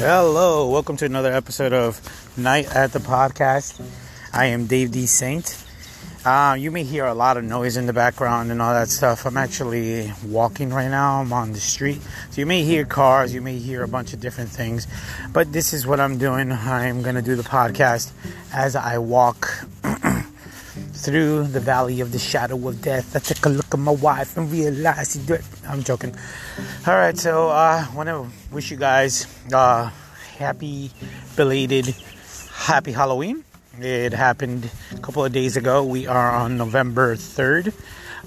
Hello, welcome to another episode of Night at the Podcast. I am Dave D. Saint. Uh, you may hear a lot of noise in the background and all that stuff. I'm actually walking right now. I'm on the street. So you may hear cars, you may hear a bunch of different things. But this is what I'm doing. I'm going to do the podcast as I walk through the valley of the shadow of death. I took a look at my wife and realized he did. I'm joking. All right, so uh, I want to wish you guys uh, happy belated happy Halloween. It happened a couple of days ago. We are on November 3rd.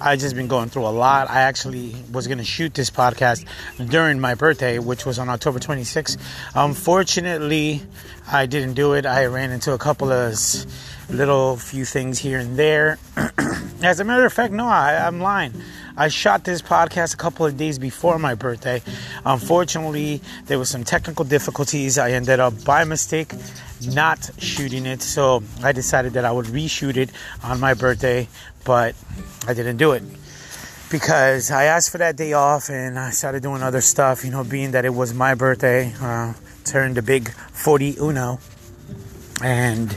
I just been going through a lot. I actually was going to shoot this podcast during my birthday, which was on October 26th. Unfortunately, I didn't do it. I ran into a couple of little few things here and there. As a matter of fact, no, I, I'm lying. I shot this podcast a couple of days before my birthday. Unfortunately, there was some technical difficulties. I ended up by mistake not shooting it, so I decided that I would reshoot it on my birthday, but I didn't do it because I asked for that day off and I started doing other stuff. You know, being that it was my birthday, uh, turned a big 40 uno, and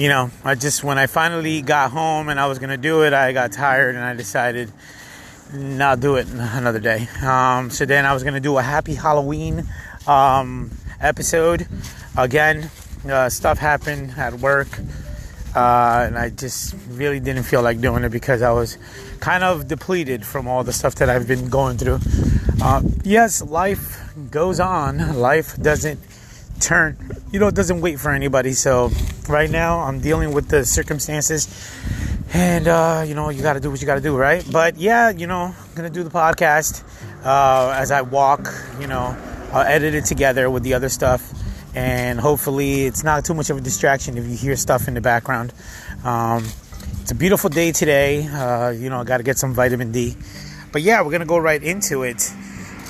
you know, I just when I finally got home and I was gonna do it, I got tired and I decided not do it another day. Um, so then I was gonna do a Happy Halloween um, episode. Again, uh, stuff happened at work, uh, and I just really didn't feel like doing it because I was kind of depleted from all the stuff that I've been going through. Uh, yes, life goes on. Life doesn't turn, you know, it doesn't wait for anybody. So right now I'm dealing with the circumstances and, uh, you know, you got to do what you got to do, right? But yeah, you know, I'm to do the podcast uh, as I walk, you know, I'll edit it together with the other stuff. And hopefully, it's not too much of a distraction if you hear stuff in the background. Um, it's a beautiful day today. Uh, you know, I got to get some vitamin D. But yeah, we're to go right into it.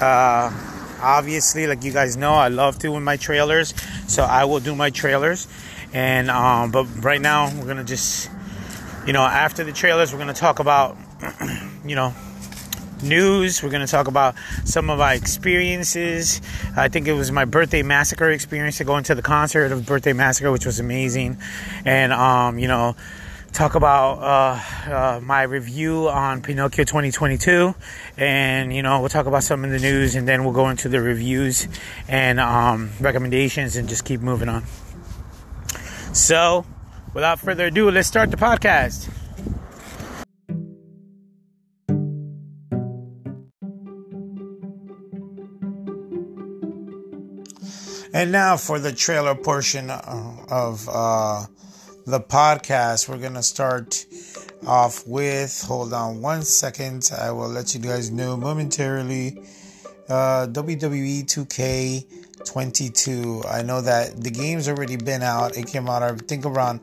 Uh, obviously like you guys know i love doing my trailers so i will do my trailers. And um, but right now we're gonna just you know after the trailers we're gonna talk about you know news. We're gonna talk about some of my experiences. I think it was my birthday massacre experience to go into the concert of birthday massacre which was amazing. And um, you know talk about uh, uh, my review on Pinocchio 2022, and you know we'll talk about some of the news, and then we'll go into the reviews and um, recommendations, and just keep moving on. So, without further ado, let's start the podcast. And now for the trailer portion of uh, the podcast. We're going to start off with, hold on one second. I will let you guys know momentarily. Uh, WWE 2K22. I know that the game's already been out. It came out, I think, around.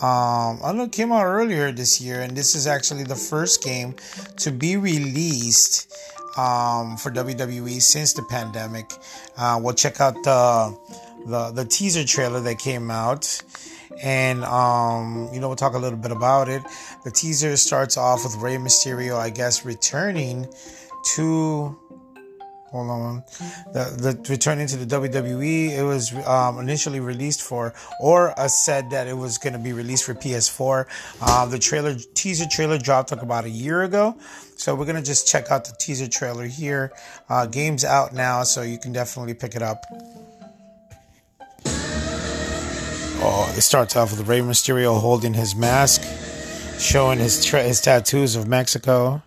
Um, I know it came out earlier this year, and this is actually the first game to be released um, for WWE since the pandemic. Uh, we'll check out the, the the teaser trailer that came out and um, you know we'll talk a little bit about it. The teaser starts off with Rey Mysterio, I guess, returning to. Hold on, the, the returning to the WWE. It was um, initially released for, or uh, said that it was going to be released for PS4. Uh, the trailer teaser trailer dropped like about a year ago, so we're gonna just check out the teaser trailer here. Uh, game's out now, so you can definitely pick it up. Oh, it starts off with Rey Mysterio holding his mask, showing his tra- his tattoos of Mexico.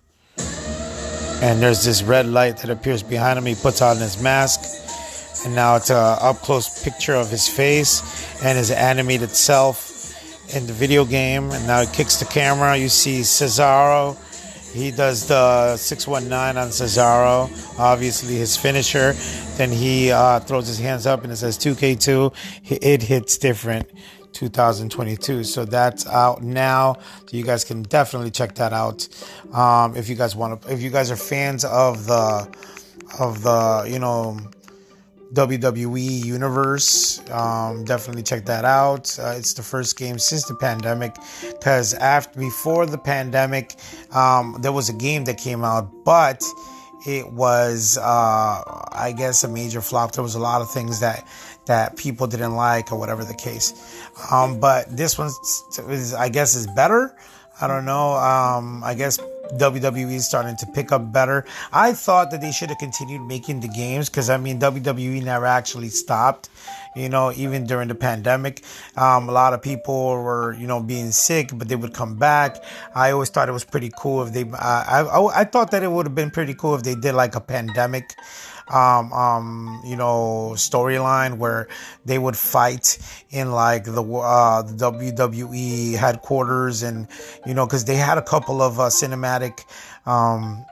And there's this red light that appears behind him. He puts on his mask, and now it's a up close picture of his face and his animated self in the video game. And now he kicks the camera. You see Cesaro. He does the 619 on Cesaro, obviously his finisher. Then he uh, throws his hands up and it says 2K2. It hits different 2022. So that's out now. So you guys can definitely check that out. Um, if you guys want to, if you guys are fans of the, of the, you know, WWE Universe. Um, definitely check that out. Uh, it's the first game since the pandemic, because after before the pandemic, um, there was a game that came out, but it was, uh, I guess, a major flop. There was a lot of things that that people didn't like or whatever the case. Um, but this one is, I guess, is better. I don't know. Um, I guess WWE is starting to pick up better. I thought that they should have continued making the games because I mean WWE never actually stopped. You know, even during the pandemic, um, a lot of people were you know being sick, but they would come back. I always thought it was pretty cool if they. Uh, I, I I thought that it would have been pretty cool if they did like a pandemic um, um, you know, storyline where they would fight in like the, uh, the WWE headquarters and, you know, cause they had a couple of, uh, cinematic, um,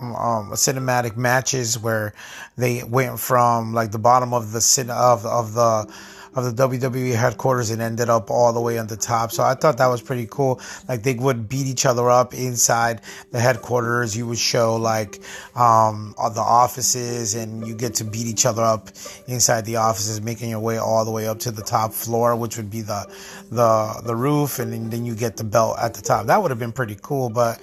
um, cinematic matches where they went from like the bottom of the of of the of the WWE headquarters and ended up all the way on the top. So I thought that was pretty cool. Like they would beat each other up inside the headquarters. You would show like um, the offices and you get to beat each other up inside the offices, making your way all the way up to the top floor, which would be the the the roof, and then you get the belt at the top. That would have been pretty cool, but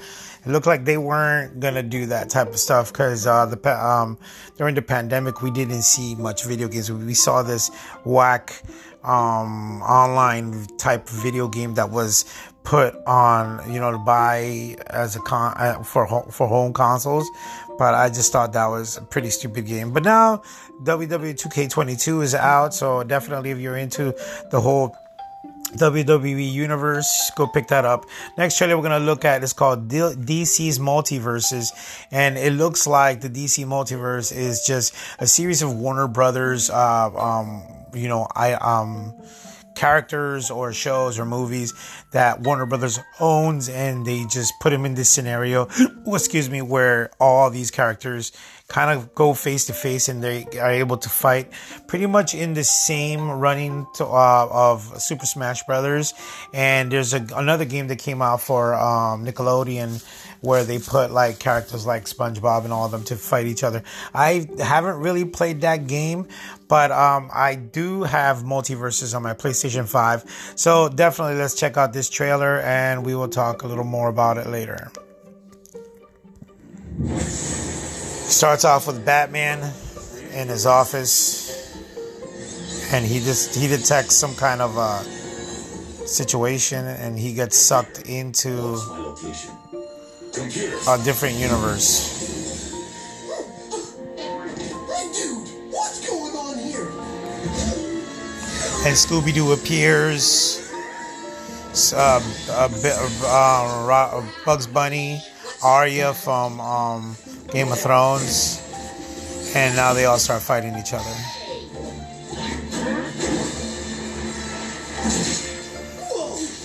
it looked like they weren't gonna do that type of stuff because uh, the um, during the pandemic we didn't see much video games. We saw this whack um, online type video game that was put on you know to buy as a con uh, for for home consoles but I just thought that was a pretty stupid game. But now WWE 2K22 is out, so definitely if you're into the whole WWE Universe. Go pick that up. Next trailer we're gonna look at is called DC's MultiVersus, and it looks like the DC Multiverse is just a series of Warner Brothers, uh, um, you know, I um characters or shows or movies that Warner Brothers owns, and they just put them in this scenario. excuse me, where all these characters kind of go face to face and they are able to fight pretty much in the same running to, uh, of Super Smash Brothers. And there's a, another game that came out for um, Nickelodeon where they put like characters like SpongeBob and all of them to fight each other. I haven't really played that game, but um, I do have MultiVersus on my PlayStation 5. So definitely let's check out this trailer and we will talk a little more about it later. Starts off with Batman in his office, and he just he detects some kind of a situation, and he gets sucked into a different universe. And Scooby Doo appears. Uh, a bit, uh, Bugs Bunny, Arya from um, Game of Thrones, and now they all start fighting each other.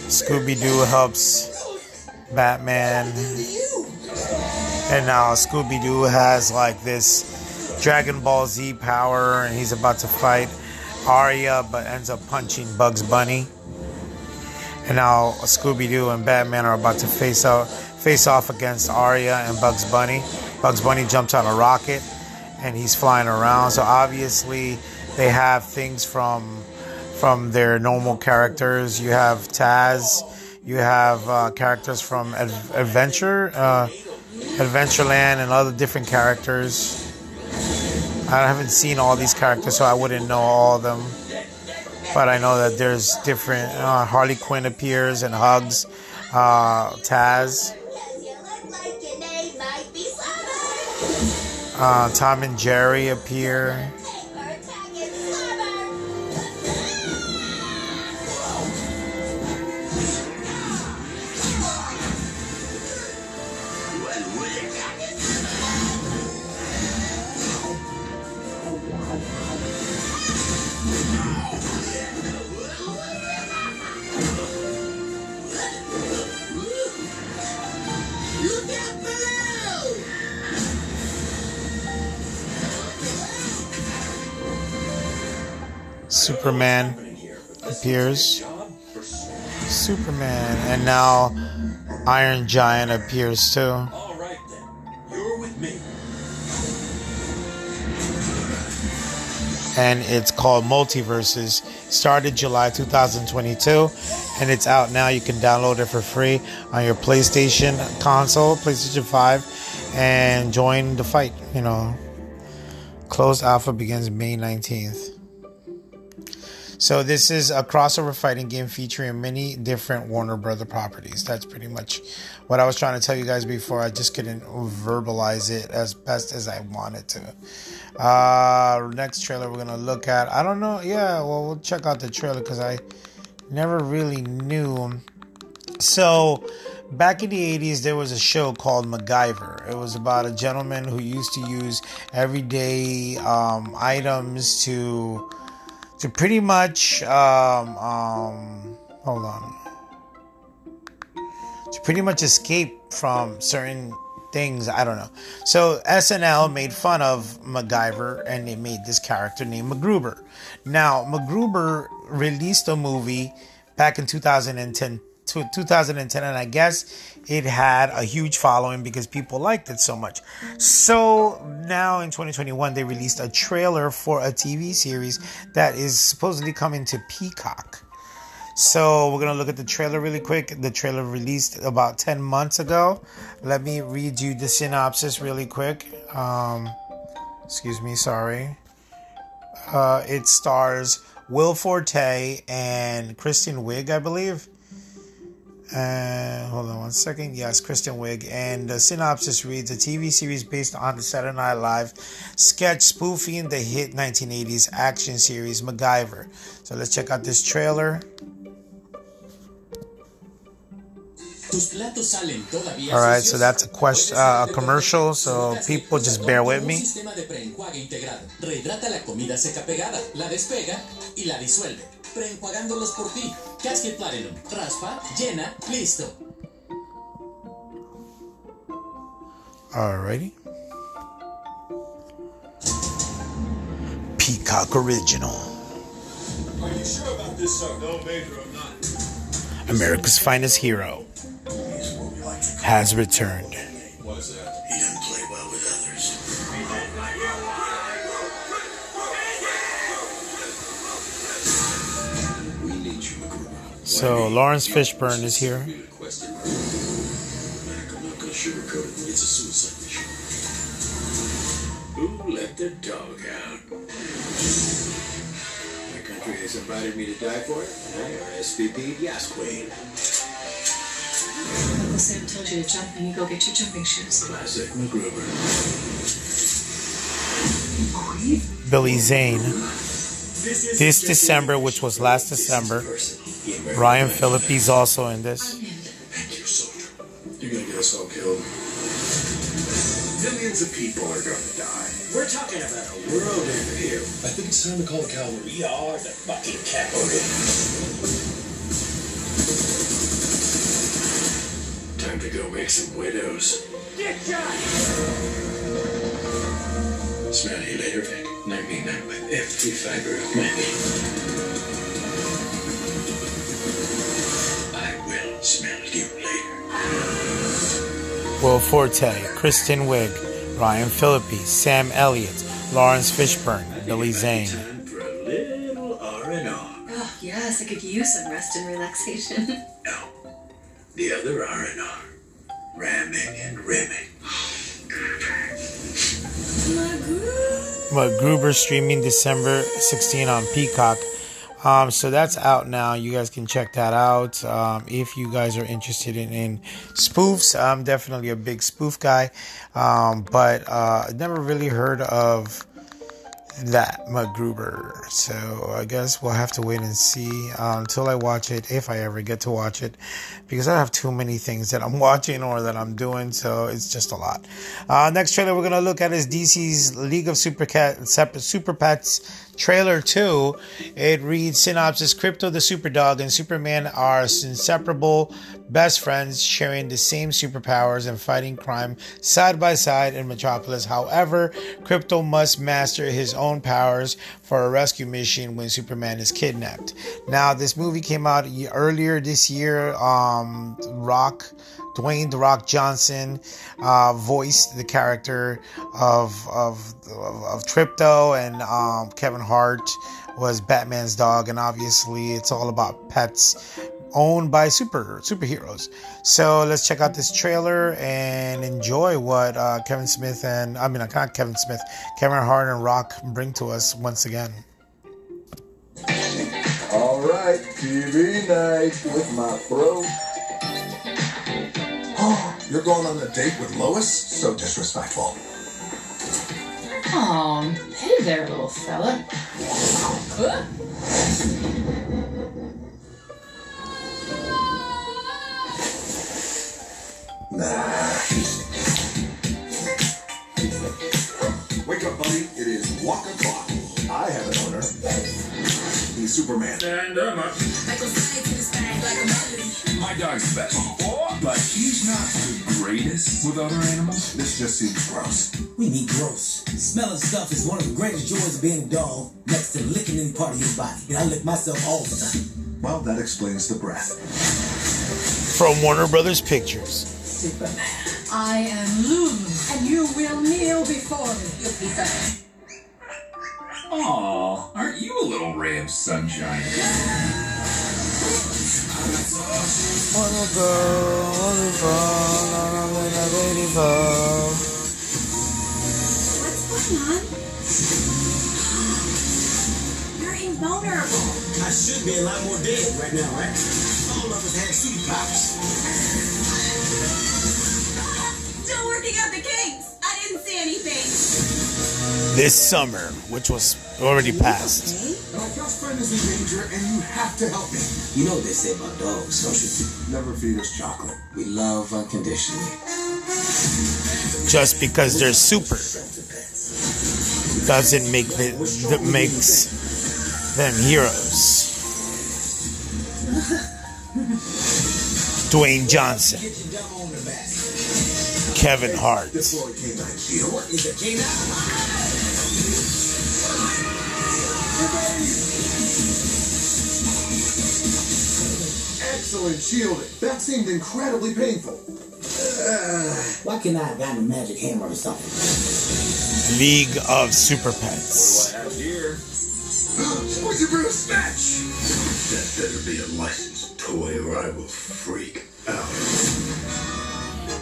Scooby Doo helps Batman, and now Scooby Doo has like this Dragon Ball Z power, and he's about to fight Arya, but ends up punching Bugs Bunny. And now Scooby Doo and Batman are about to face out, face off against Arya and Bugs Bunny. Bugs Bunny jumps on a rocket and he's flying around. So obviously they have things from from their normal characters. You have Taz, you have uh, characters from Adventure, uh, Adventureland, and other different characters. I haven't seen all these characters, so I wouldn't know all of them. But I know that there's different. Uh, Harley Quinn appears and hugs uh, Taz. Uh, Tom and Jerry appear. Superman appears. Superman, and now Iron Giant appears too. All right, then. You're with me. And it's called MultiVersus. Started July 2022, and it's out now. You can download it for free on your PlayStation console, PlayStation 5 and join the fight. You know, closed alpha begins May 19th. So this is a crossover fighting game featuring many different Warner Brother properties. That's pretty much what I was trying to tell you guys before. I just couldn't verbalize it as best as I wanted to. Uh, next trailer we're gonna look at. I don't know. Yeah, well we'll check out the trailer because I never really knew. So back in the 80s there was a show called MacGyver. It was about a gentleman who used to use everyday um, items to to pretty much um, um, hold on. To pretty much escape from certain things i don't know. So snl made fun of macgyver and they made this character named macgruber. Now macgruber released a movie back in 2010 2010 and i guess it had a huge following because people liked it so much. So now in 2021 they released a trailer for a tv series that is supposedly coming to peacock. So we're gonna look at the trailer really quick. The trailer released about 10 months ago. Let me read you the synopsis really quick. Um, excuse me sorry. Uh, it stars will forte and kristen wiig i believe uh, hold on one second. Yes, Kristen Wiig. And the synopsis reads a TV series based on the Saturday Night Live sketch spoofing the hit 1980s action series MacGyver. So let's check out this trailer. All right, so that's a question, uh, a commercial. So people just bear with me. Preenjuagándolos por ti. Cascade Platinum. Raspa, llena, listo. Alrighty. Peacock Original. Are you sure about this, sir? No, Major, I'm not. America's finest hero has returned. What is that? So Laurence Fishburne is here. I'm not gonna sugarcoat it. It's a suicide mission. Who let the dog out? My country has invited me to die for it. I RSVP yes, Queen. Uncle Sam told you to jump and you go get your jumping shoes. Classic MacGruber. Billy Zane. This December, which was last December, Ryan Phillippe's also in this. You're gonna get us all killed. Millions of people are gonna die. We're talking about a world end here. I think it's time to call the cavalry. We are the fucking cavalry. Time to go make some widows. Get shot! Smell you later, Vic. Mean that with every fiber of my being. Will Forte, Kristen Wiig, Ryan Phillippe, Sam Elliott, Laurence Fishburne, Billy Zane. Time for a little R&R. Oh, yes, I could use some rest and relaxation. No, the other R&R. Ramming and rimming. MacGruber streaming December 16 on Peacock. Um, so that's out now. You guys can check that out. Um, if you guys are interested in, in spoofs, I'm definitely a big spoof guy. Um, but uh, never really heard of that MacGruber. So I guess we'll have to wait and see uh, until I watch it, if I ever get to watch it, because I have too many things that I'm watching or that I'm doing. So it's just a lot. Uh, next trailer we're gonna look at is DC's League of Super Cat Super Pets trailer 2 it reads synopsis Krypto the superdog and superman are inseparable best friends sharing the same superpowers and fighting crime side by side in metropolis however Krypto must master his own powers for a rescue mission when superman is kidnapped now this movie came out earlier this year um rock Dwayne The Rock Johnson uh, voiced the character of of of, of Tripto, and um, Kevin Hart was Batman's dog, and obviously it's all about pets. owned by super superheroes. So let's check out this trailer and enjoy what uh, Kevin Smith and I mean not Kevin Smith, Kevin Hart and Rock bring to us once again. All right, TV night with my bro. Oh, you're going on a date with Lois? So disrespectful. Aw, hey there, little fella. Uh. Nah. Wake up, buddy. It is walk o'clock. I have an owner. He's Superman. And I'm. My dog's the best. But he's not the greatest with other animals. This just seems gross. We need gross. Smelling stuff is one of the greatest joys of being a dog, next to licking any part of your body. And I lick myself all the time. Well, that explains the breath. From Warner Brothers Pictures. Superman. I am Lulu, and you will kneel before me. You piece of Aw, aren't you a little ray of sunshine? Wanna baby fall. What's going on? You're invulnerable. I should be a lot more dead right now, right? All of us had superpowers. Still working out the kinks. I didn't see anything. This summer, which was already passed. My best friend is in danger, and you have to help me. You know what they say about dogs, don't you? Never feed us chocolate. We love unconditionally. Just because they're super doesn't make the, that makes them heroes. Dwayne Johnson, Kevin Hart, Deploy canine shield. What is a canine? Excellent shielding. That seemed incredibly painful. Why can't I have gotten a magic hammer or something? League of Super Pets. Have here. Spicy Bruce Snatch! That better be a licensed toy or I will freak out.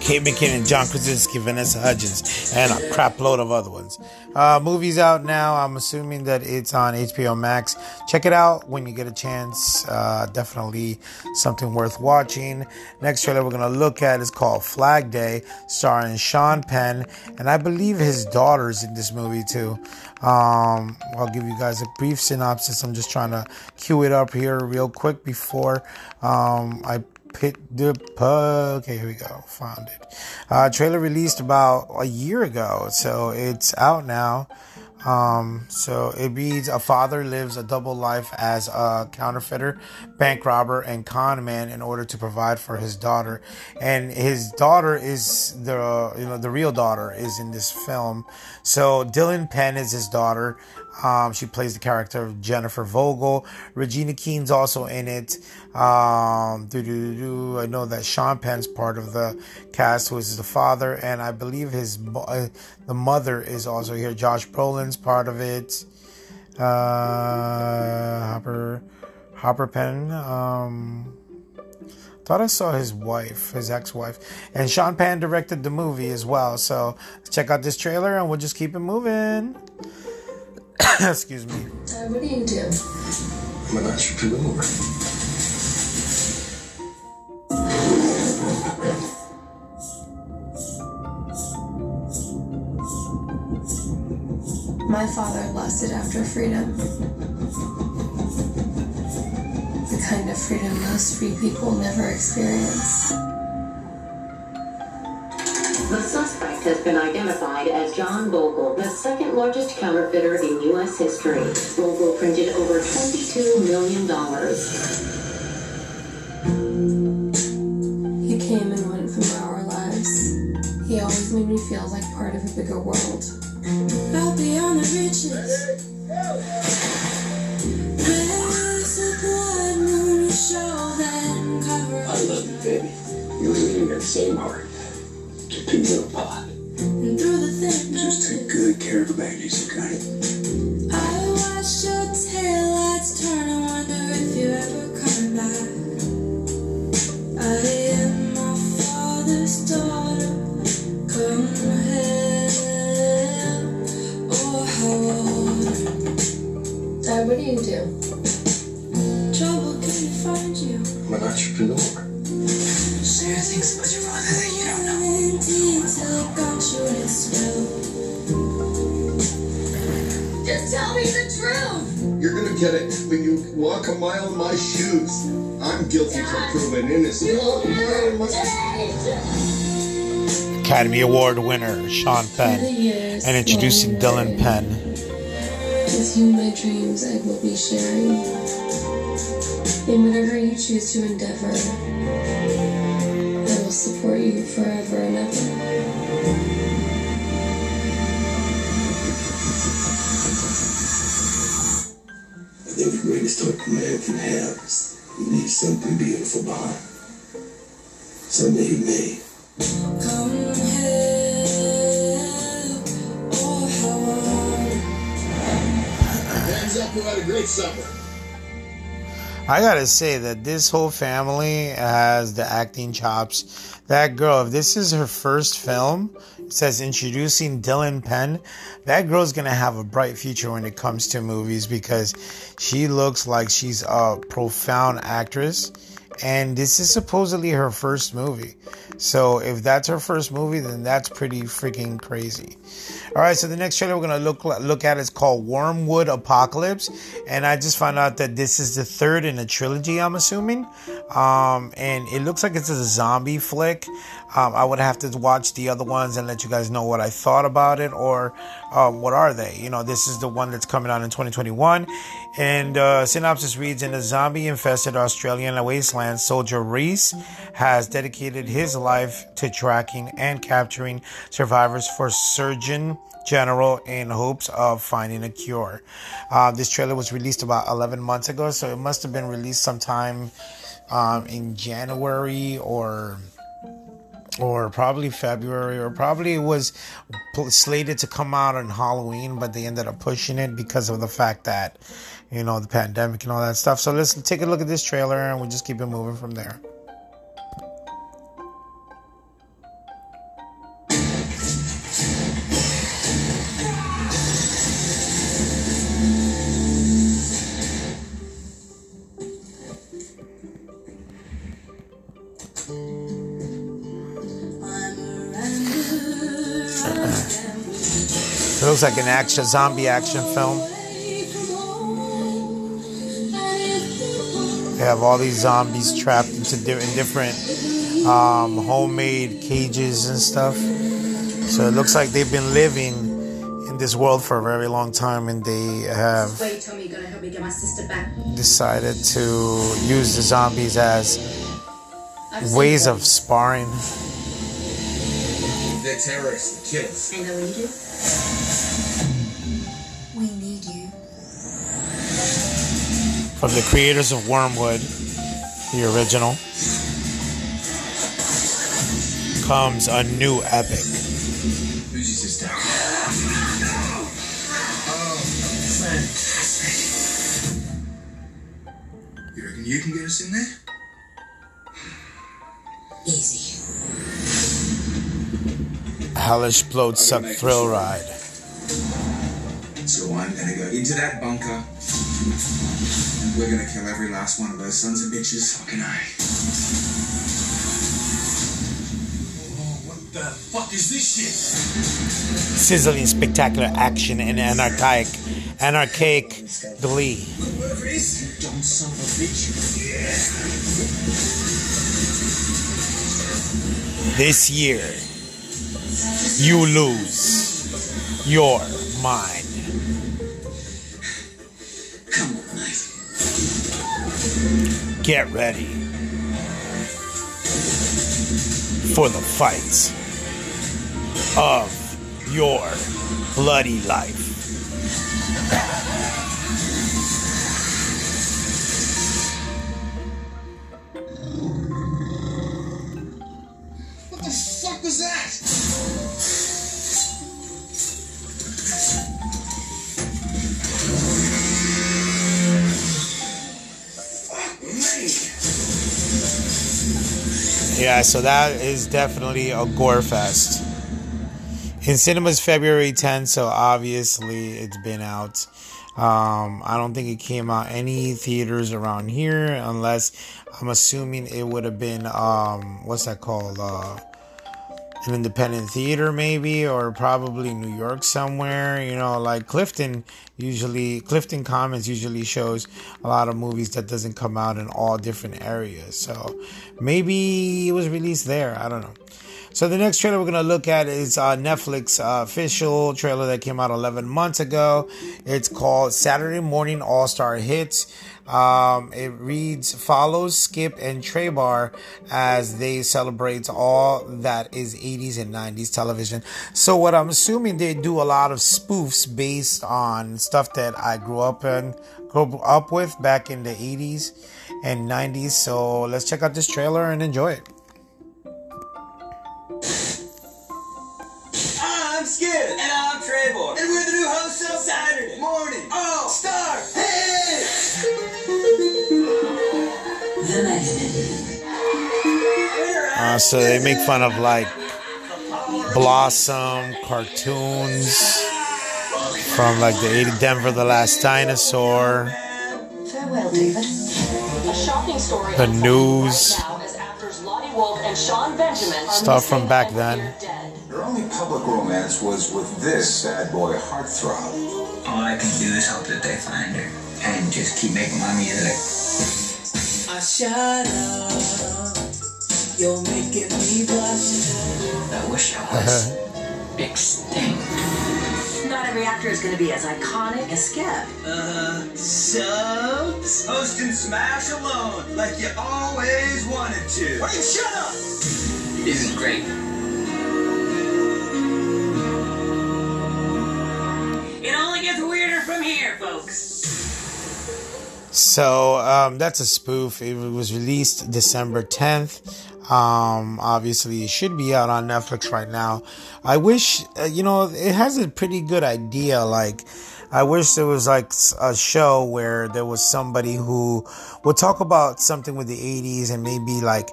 Kate McKinnon, John Krasinski, Vanessa Hudgens, and a crap load of other ones. Uh, movie's out now. I'm assuming that it's on HBO Max. Check it out when you get a chance. Uh, definitely something worth watching. Next trailer we're going to look at is called Flag Day, starring Sean Penn, and I believe his daughter's in this movie too. Um, I'll give you guys a brief synopsis. I'm just trying to cue it up here real quick before um, I Pit the Pug. okay here we go. Found it. Uh trailer released about a year ago so it's out now. Um so it reads a father lives a double life as a counterfeiter bank robber and con man in order to provide for his daughter. And his daughter is the you know the real daughter is in this film. So dylan penn is his daughter um, she plays the character of Jennifer Vogel. Regina King's also in it. Um. I know that Sean Penn's part of the cast, who is the father, and I believe his uh, the mother is also here. Josh Brolin's part of it. Uh, Hopper Hopper Penn. Um, thought I saw his wife, his ex-wife, and Sean Penn directed the movie as well. So check out this trailer, and we'll just keep it moving. Excuse me. Uh, what do you do? I'm an entrepreneur. My father lusted after freedom. The kind of freedom most free people never experience. The suspect has been identified as John Vogel, the second largest counterfeiter in U.S. history. Bogle printed over $22 million. He came and went from our lives. He always made me feel like part of a bigger world. Out beyond the riches. There's a blood moon show that covers. I love you, baby. You and me got the same heart to pot. Just take good care of the babies, okay? I watched your tail turn. I wonder if you ever come back. I am my father's daughter. Come hell or how Dad, what do you do? Trouble can find you. I'm an entrepreneur. Sarah thinks Just tell me the truth. You're gonna get it when you walk a mile in my shoes. I'm guilty till proven innocent. Walk a mile in my- Academy Award winner Sean Penn and introducing long Dylan Penn. With you, my dreams I will be sharing. In whatever you choose to endeavor, I will support you forever and ever. The greatest hope a man can have is he leaves something beautiful behind. Something he made. Come help, oh how Hands up who had a great summer. I gotta say that this whole family has the acting chops. That girl, if this is her first film, it says introducing Dylan Penn. That girl's gonna have a bright future when it comes to movies because she looks like she's a profound actress. And this is supposedly her first movie. So if that's her first movie, then that's pretty freaking crazy. All right, so the next trailer we're gonna look look at is called Wyrmwood Apocalypse, and I just found out that this is the third in a trilogy. I'm assuming, um, and it looks like it's a zombie flick. Um, I would have to watch the other ones and let you guys know what I thought about it, or um, what are they? You know, this is the one that's coming out in 2021, and uh, synopsis reads: In a zombie-infested Australian wasteland, soldier Rhys has dedicated his life to tracking and capturing survivors for Surgeon General in hopes of finding a cure. Uh, this trailer was released about 11 months ago, so it must have been released sometime um, in January or or probably February, or probably it was slated to come out on Halloween, but they ended up pushing it because of the fact that, you know, the pandemic and all that stuff. So let's take a look at this trailer and we'll just keep it moving from there. It looks like an action zombie action film. They have all these zombies trapped into di- in different um, homemade cages and stuff. So it looks like they've been living in this world for a very long time, and they have Wait, Tommy, you gonna help me get my sister back? decided to use the zombies as ways of sparring. They're terrorists, killers. I know you do. From the creators of Wyrmwood, the original, comes a new epic. Who's your sister? Oh, fantastic. You reckon you can get us in there? Easy. Hellish bloodsuck thrill ride. So I'm gonna go into that bunker. We're gonna kill every last one of those sons of bitches. Fucking I. Oh, what the fuck is this shit? Sizzling spectacular action and anarchic, anarchic glee. Whatever it is, dumb son of a bitch. This year, you lose your mind. Get ready for the fights of your bloody life. Yeah, so that is definitely a gore fest. In cinemas February 10th, so obviously it's been out. Um, I don't think it came out any theaters around here, unless I'm assuming it would have been um, what's that called? Uh, an independent theater maybe or probably New York somewhere you know like Clifton usually Clifton Commons usually shows a lot of movies that doesn't come out in all different areas so maybe it was released there I don't know so the next trailer we're gonna look at is uh, Netflix uh, official trailer that came out 11 months ago. It's called Saturday Morning All Star Hits. Um, it reads follows Skip and Treybor as they celebrate all that is 80s and 90s television. So what I'm assuming they do a lot of spoofs based on stuff that I grew up in, grew up with back in the 80s and 90s. So let's check out this trailer and enjoy it. I'm Skip. And I'm Treybor. And we're the new hosts of Saturday Morning All Star Hit. The Legend. Uh, so they make fun of like Blossom cartoons from like the 80 Denver the Last Dinosaur. Farewell, David. A shocking story The news. right now as actors Lottie Wolf and Sean Benjamin are Stuff from back then. feared dead. Her only public romance was with this sad boy heartthrob. All I can do is hope that they find her and just keep making my music. I shut up. You're making me blush. I wish I was extinct. Not every actor is going to be as iconic as Skip. Uh, subs? Hosting Smash alone, like you always wanted to. Wait, shut up! This is great. It only gets weirder from here, folks. So um, that's a spoof. It was released December 10th. Um, obviously, it should be out on Netflix right now. I wish, uh, you know, it has a pretty good idea. Like, I wish there was like a show where there was somebody who would talk about something with the 80s and maybe like,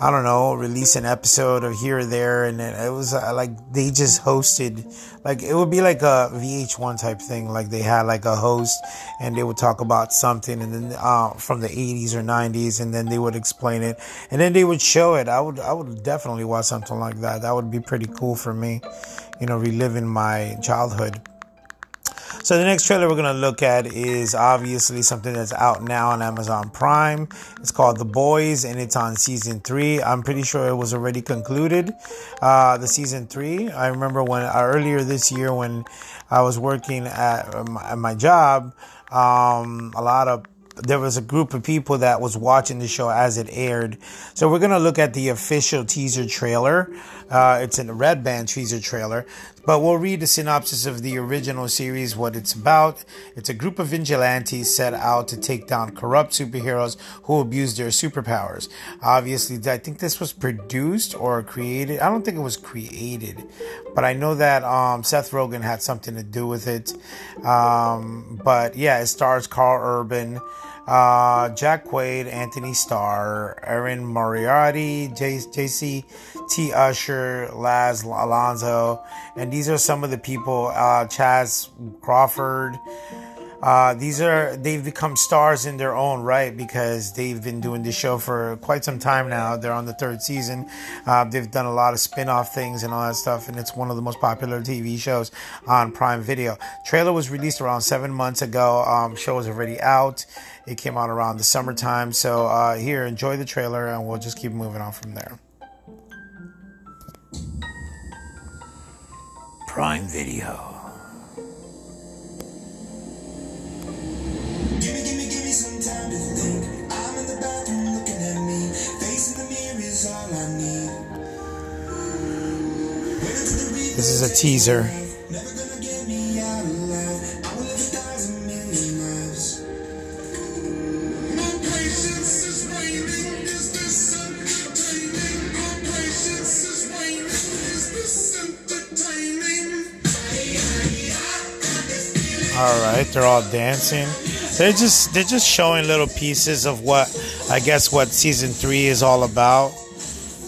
I don't know, release an episode of here or there. And it was uh, like they just hosted, like, it would be like a VH1 type thing. Like they had like a host and they would talk about something and then, uh, from the 80s or 90s and then they would explain it and then they would show it. I would, I would definitely watch something like that. That would be pretty cool for me, you know, reliving my childhood. So the next trailer we're gonna look at is obviously something that's out now on Amazon Prime. It's called The Boys, and it's on season three. I'm pretty sure it was already concluded, uh, the season three. I remember when uh, earlier this year when I was working at, um, at my job, um, a lot of there was a group of people that was watching the show as it aired. So we're gonna look at the official teaser trailer. Uh, it's in a red band teaser trailer, but we'll read the synopsis of the original series, what it's about. It's a group of vigilantes set out to take down corrupt superheroes who abuse their superpowers. Obviously, I think this was produced or created. I don't think it was created, but I know that um, Seth Rogen had something to do with it. Um, but yeah, it stars Karl Urban uh, Jack Quaid, Anthony Starr, Erin Moriarty, Jessie T. Usher, Laz Alonso, and these are some of the people. Uh, Chace Crawford. Uh, these are they've become stars in their own right because they've been doing this show for quite some time now. They're on the third season. Uh, they've done a lot of spin-off things and all that stuff, and it's one of the most popular TV shows on Prime Video. Trailer was released around seven months ago. Um, show is already out. It came out around the summertime. So uh, here, enjoy the trailer, and we'll just keep moving on from there. Prime Video. Is this entertaining? All right, they're all dancing. They're just they're just showing little pieces of what I guess what season three is all about.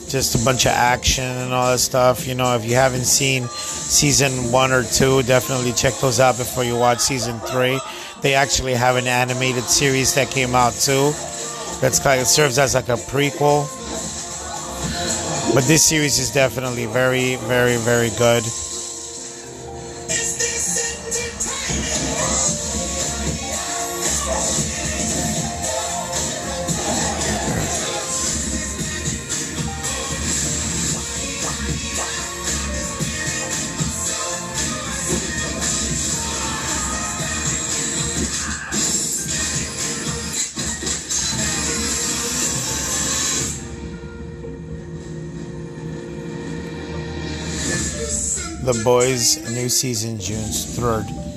Just a bunch of action and all that stuff. You know, if you haven't seen season one or two, definitely check those out before you watch season three. they actually have an animated series that came out too. That's kind of serves as like a prequel. But this series is definitely very, very, very good. Boys new season June 3rd.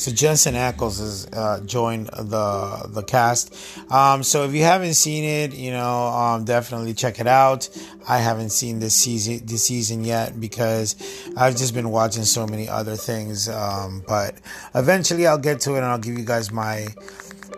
So Jensen Ackles has uh, joined the the cast. Um, so if you haven't seen it, you know, um, definitely check it out. I haven't seen this season this season yet because I've just been watching so many other things. Um, but eventually, I'll get to it and I'll give you guys my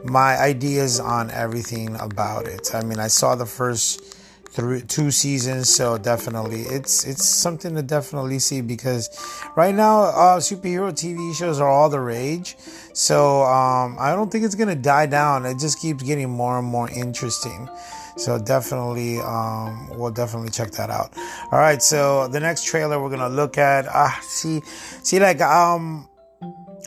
my ideas on everything about it. I mean, I saw the first three, two seasons, so definitely it's it's something to definitely see because right now uh, superhero TV shows are all the rage. So um, I don't think it's gonna die down. It just keeps getting more and more interesting. So definitely, um, we'll definitely check that out. All right. So the next trailer we're gonna look at. Ah, see, see, like um,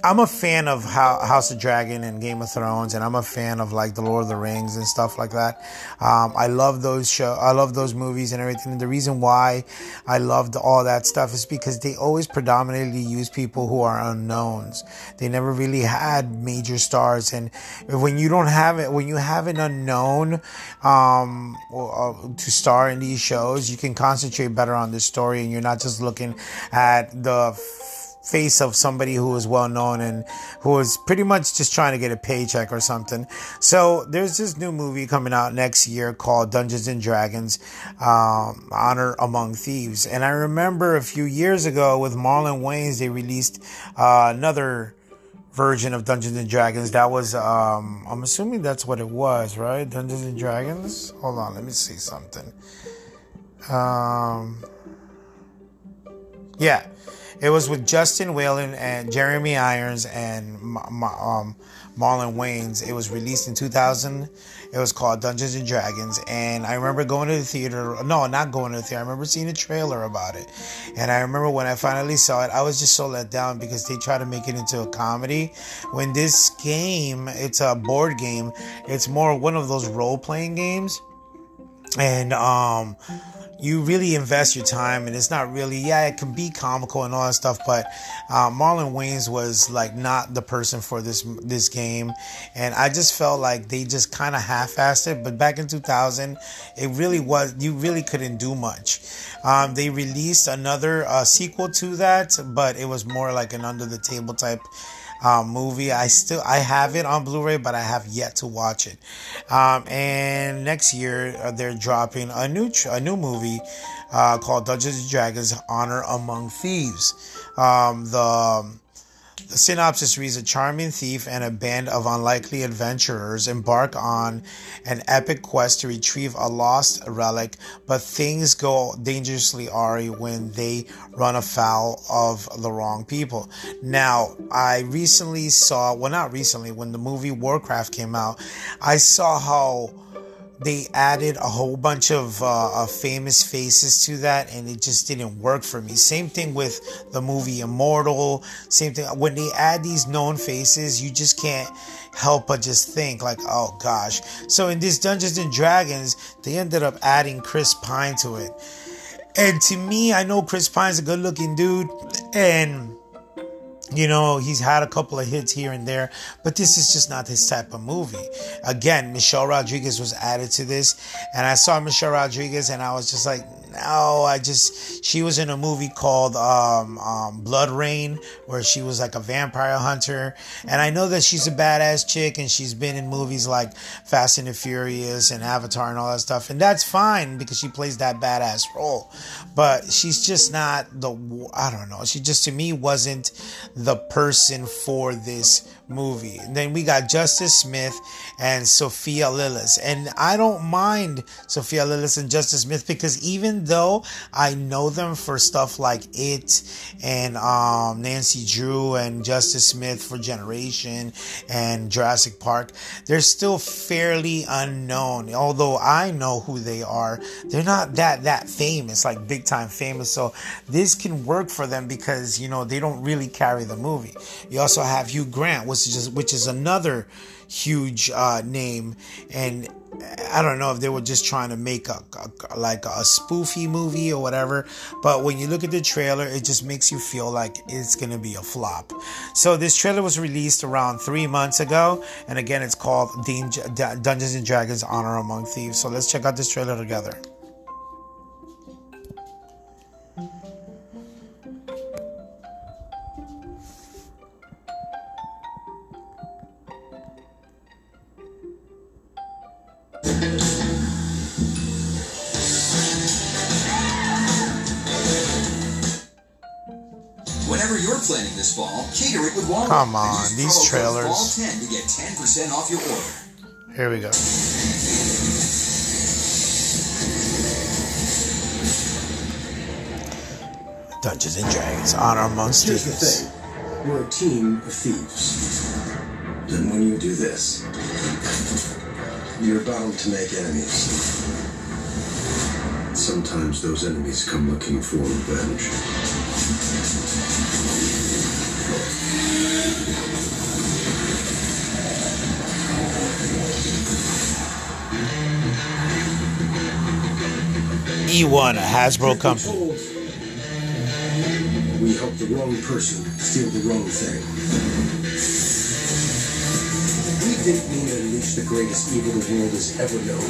I'm a fan of House of Dragon and Game of Thrones, and I'm a fan of like the Lord of the Rings and stuff like that. Um, I love those show, I love those movies and everything. And the reason why I loved all that stuff is because they always predominantly use people who are unknowns. They never really had major stars, and when you don't have it, when you have an unknown um, uh, to star in these shows, you can concentrate better on the story, and you're not just looking at the face of somebody who was well known and who was pretty much just trying to get a paycheck or something. So there's this new movie coming out next year called Dungeons and Dragons um, Honor Among Thieves. And I remember a few years ago with Marlon Wayans, they released uh, another version of Dungeons and Dragons. That was, um, I'm assuming that's what it was, right? Dungeons and Dragons? Hold on, let me see something. Um, yeah. It was with Justin Whalin and Jeremy Irons and um, Marlon Wayans. It was released in 2000. It was called Dungeons and Dragons. And I remember going to the theater. No, not going to the theater. I remember seeing a trailer about it. And I remember when I finally saw it, I was just so let down because they tried to make it into a comedy. When this game, it's a board game, it's more one of those role playing games. And, um, you really invest your time and it's not really yeah it can be comical and all that stuff but uh, marlon wayans was like not the person for this this game. And i just felt like they just kind of half-assed it but back in 2000 it really was you really couldn't do much. Um, they released another uh, sequel to that but it was more like an under the table type um, movie. I still I have it on Blu-ray, but I have yet to watch it. Um, and next year uh, they're dropping a new a new movie uh, called Dungeons and Dragons: Honor Among Thieves. Um, the the synopsis reads A charming thief and a band of unlikely adventurers embark on an epic quest to retrieve a lost relic, but things go dangerously awry when they run afoul of the wrong people. Now, I recently saw, well, not recently, when the movie Warcraft came out, I saw how they added a whole bunch of, uh, famous faces to that and it just didn't work for me. Same thing with the movie immortal. Same thing when they add these known faces you just can't help but just think like oh gosh. So in this dungeons and dragons they ended up adding chris pine to it. And to me i know chris pine's a good looking dude and you know, he's had a couple of hits here and there, but this is just not his type of movie. Again, Michelle Rodriguez was added to this, and I saw Michelle Rodriguez and I was just like, no, I just, she was in a movie called um, um, BloodRayne, where she was like a vampire hunter. And I know that she's a badass chick and she's been in movies like Fast and the Furious and Avatar and all that stuff. And that's fine because she plays that badass role. But she's just not the, I don't know, she just to me wasn't the person for this movie. Then we got Justice Smith and Sophia Lillis. And I don't mind Sophia Lillis and Justice Smith because even though I know them for stuff like It and um, Nancy Drew and Justice Smith for Generation and Jurassic Park, they're still fairly unknown. Although I know who they are, they're not that that famous, like big time famous. So this can work for them because you know they don't really carry the movie. You also have Hugh Grant, which is which is another huge uh, name, and I don't know if they were just trying to make a, a, like a spoofy movie or whatever. But when you look at the trailer, it just makes you feel like it's gonna be a flop. So this trailer was released around three months ago, and again, it's called Dungeons and Dragons: Honor Among Thieves. So let's check out this trailer together. Whatever you're planning this fall, cater it with Walmart. Come on, Use these promo trailers. Fall10 to get 10% off your order. Here we go. Dungeons and Dragons: Honor Among Here's the Thieves. thing. We're a team of thieves. And when you do this, you're bound to make enemies. Sometimes those enemies come looking for revenge. E1, a Hasbro company. We help the wrong person steal the wrong thing. We didn't mean to unleash the greatest evil the world has ever known.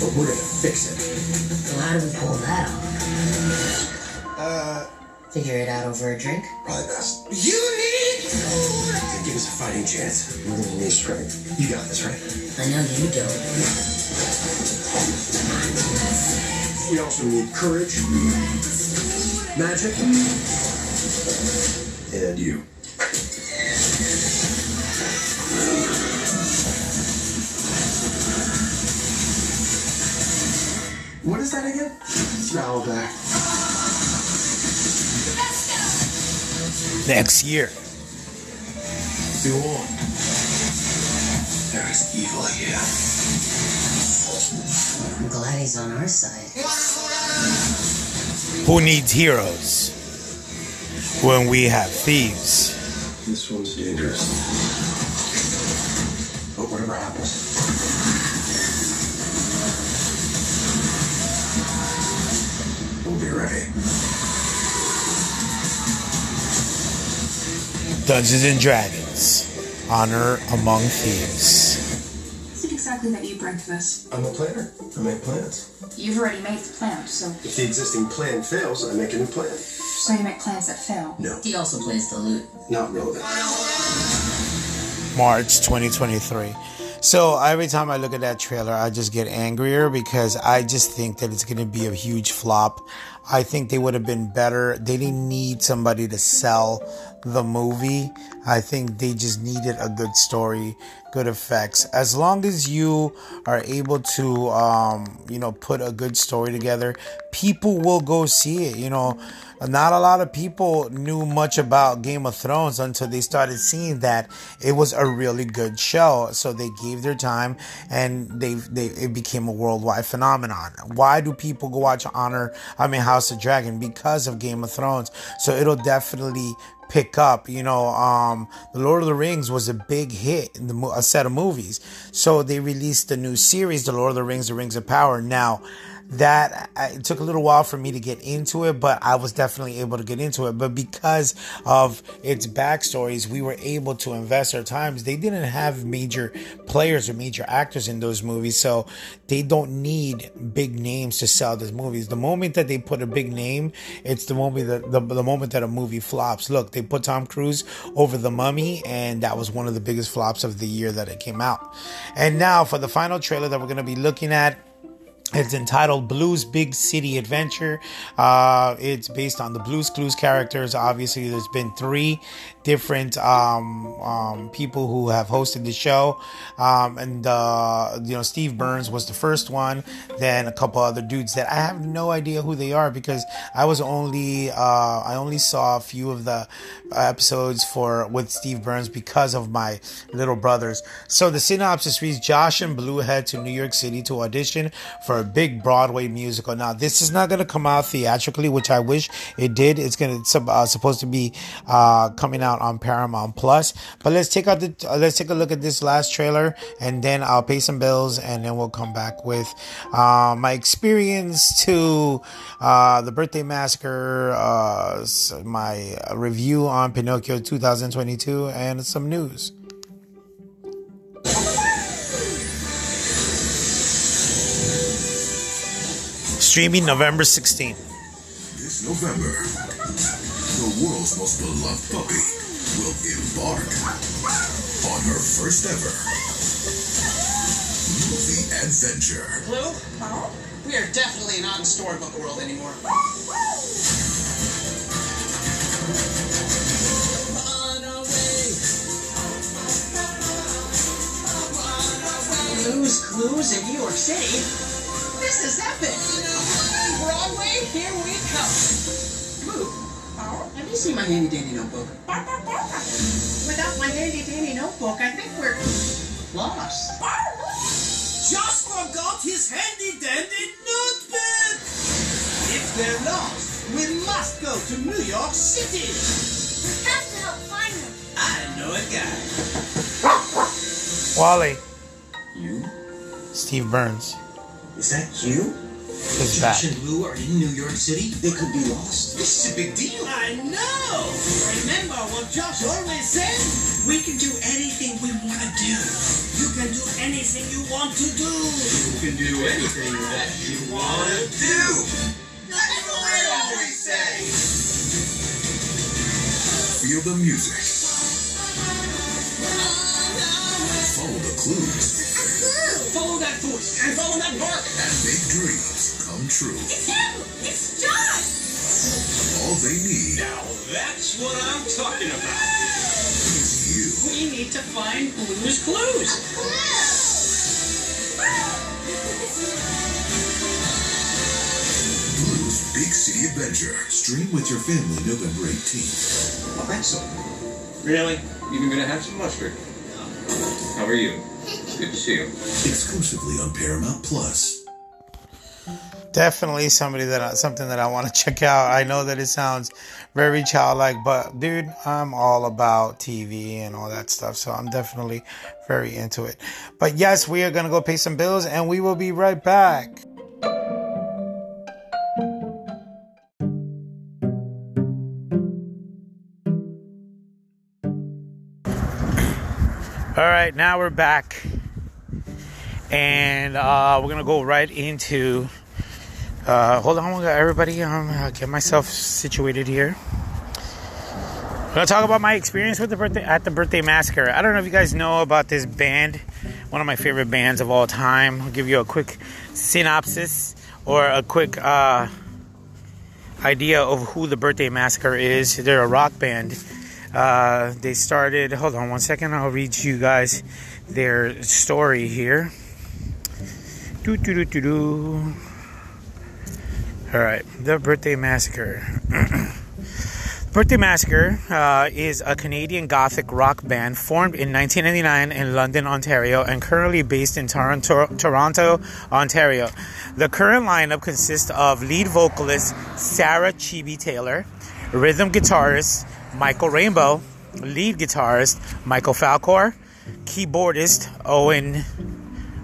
But we're gonna fix it. So how do we pull that off? Uh, Figure it out over a drink? probably best. You need to give us a fighting chance. We're gonna need strength. You got this, right? I know you don't. We also need courage, magic, and you. What is that again? Owlbear. Next year. Go on. There is evil here. I'm glad he's on our side. Who needs heroes when we have thieves? This one's dangerous. But whatever happens, Dungeons and Dragons: Honor Among Thieves. What is it exactly that you bring to this? I'm a planner. I make plans. You've already made the plan, so If the existing plan fails, I make a new plan. so you make plans that fail. No, He also plays the lute. not relevant. March 2023. So every time I look at that trailer, I just get angrier because I just think that it's going to be a huge flop. I think they would have been better. They didn't need somebody to sell the movie. I think they just needed a good story, good effects. As long as you are able to, um, you know, put a good story together, people will go see it. You know, not a lot of people knew much about Game of Thrones until they started seeing that it was a really good show. So they gave their time and they they it became a worldwide phenomenon. Why do people go watch Honor? I mean House of Dragon because of Game of Thrones. So it'll definitely pick up. You know, um, The Lord of the Rings was a big hit in the mo- a set of movies. So they released the new series, The Lord of the Rings, The Rings of Power. Now that it took a little while for me to get into it, but I was definitely able to get into it. But because of its backstories, we were able to invest our times. They didn't have major players or major actors in those movies, so they don't need big names to sell these movies. The moment that they put a big name, it's the moment that the, the moment that a movie flops. Look, they put Tom Cruise over The Mummy, and that was one of the biggest flops of the year that it came out. And now for the final trailer that we're going to be looking at It's entitled Blues Big City Adventure. Uh, it's based on the Blues Clues characters. Obviously, there's been three different um, um, people who have hosted the show, um, and uh, you know Steve Burns was the first one. Then a couple other dudes that I have no idea who they are because I was only uh, I only saw a few of the episodes for with Steve Burns because of my little brothers. So the synopsis reads: Josh and Blue head to New York City to audition for a big Broadway musical. Now this is not going to come out theatrically, which I wish it did. It's going to uh, supposed to be uh, coming out on Paramount Plus. But let's take out the uh, let's take a look at this last trailer, and then I'll pay some bills, and then we'll come back with uh, my experience to uh, the Birthday Massacre, uh, my review on Pinocchio 2022, and some news. Streaming November 16th. This November, the world's most beloved puppy will embark on her first ever movie adventure. Blue, we are definitely not in storybook world anymore. Blue's Clues in New York City? This is epic! Broadway, here we come! Blue, have you seen my handy dandy notebook? Without my handy dandy notebook, I think we're lost. Just forgot his handy dandy notebook! If they're lost, we must go to New York City! We have to help find them. I know a guy. Wally. You? Steve Burns. Is that you? Is back. Josh and Blue are in New York City? They could be lost. This is a big deal. I know. Remember what Josh always said? We can do anything we want to do. You can do anything you want to do. You can do anything that you want to do. That's what I always say. Feel the music. Follow the clues. Follow that voice and follow that bark. And make dreams come true. It's him! It's Josh! All they need Now that's what I'm talking about. is you. We need to find Blue's Clues. Blues Big City Adventure. Stream with your family November 18th. Oh, excellent. Really? Even gonna have some mustard? How are you? Good to see you. Exclusively on Paramount Plus. Definitely somebody that I, something that I want to check out. I know that it sounds very childlike, but dude, I'm all about TV and all that stuff, so I'm definitely very into it. But yes, we are gonna go pay some bills, and we will be right back. All right, now we're back, and uh, we're gonna go right into. Uh, hold on, everybody. Um, I'll get myself situated here. I'm gonna talk about my experience with the birthday at the birthday massacre. I don't know if you guys know about this band, one of my favorite bands of all time. I'll give you a quick synopsis or a quick uh, idea of who the birthday massacre is. They're a rock band. Uh, they started. Hold on one second. I'll read you guys their story here. Do do do do do. All right, the Birthday Massacre. Birthday Massacre uh, is a Canadian gothic rock band formed in 1999 in London, Ontario, and currently based in Toronto, Toronto, Ontario. The current lineup consists of lead vocalist Sarah Chibi Taylor, rhythm guitarist Michael Rainbow, lead guitarist Michael Falcore, keyboardist Owen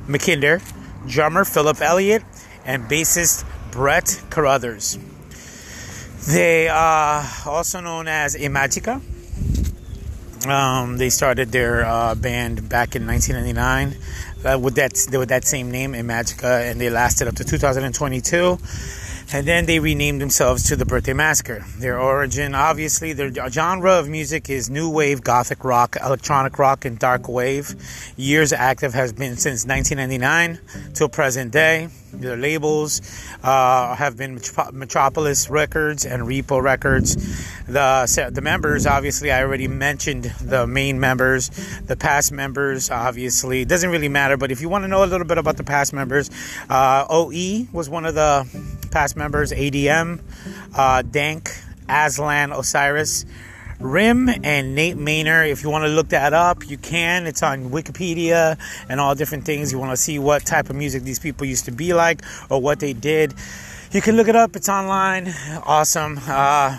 Mackinder, drummer Philip Elliott, and bassist Brett Carruthers. They are also known as Imagica. Um, they started their uh, band back in 1999 uh, with that with that same name, Imagica, and they lasted up to 2022. And then they renamed themselves to the Birthday Massacre. Their origin, obviously, their genre of music is new wave, gothic rock, electronic rock, and dark wave. Years active has been since 1999 till present day. Their labels uh, have been Metropolis Records and Repo Records. The the members, obviously, I already mentioned the main members. The past members, obviously, it doesn't really matter. But if you want to know a little bit about the past members, uh, OE was one of the past members. ADM, uh, Dank, Aslan, Osiris. Rhim and Nate Manor. If you want to look that up, you can. It's on Wikipedia and all different things. You want to see what type of music these people used to be like or what they did. You can look it up. It's online. Awesome. Uh,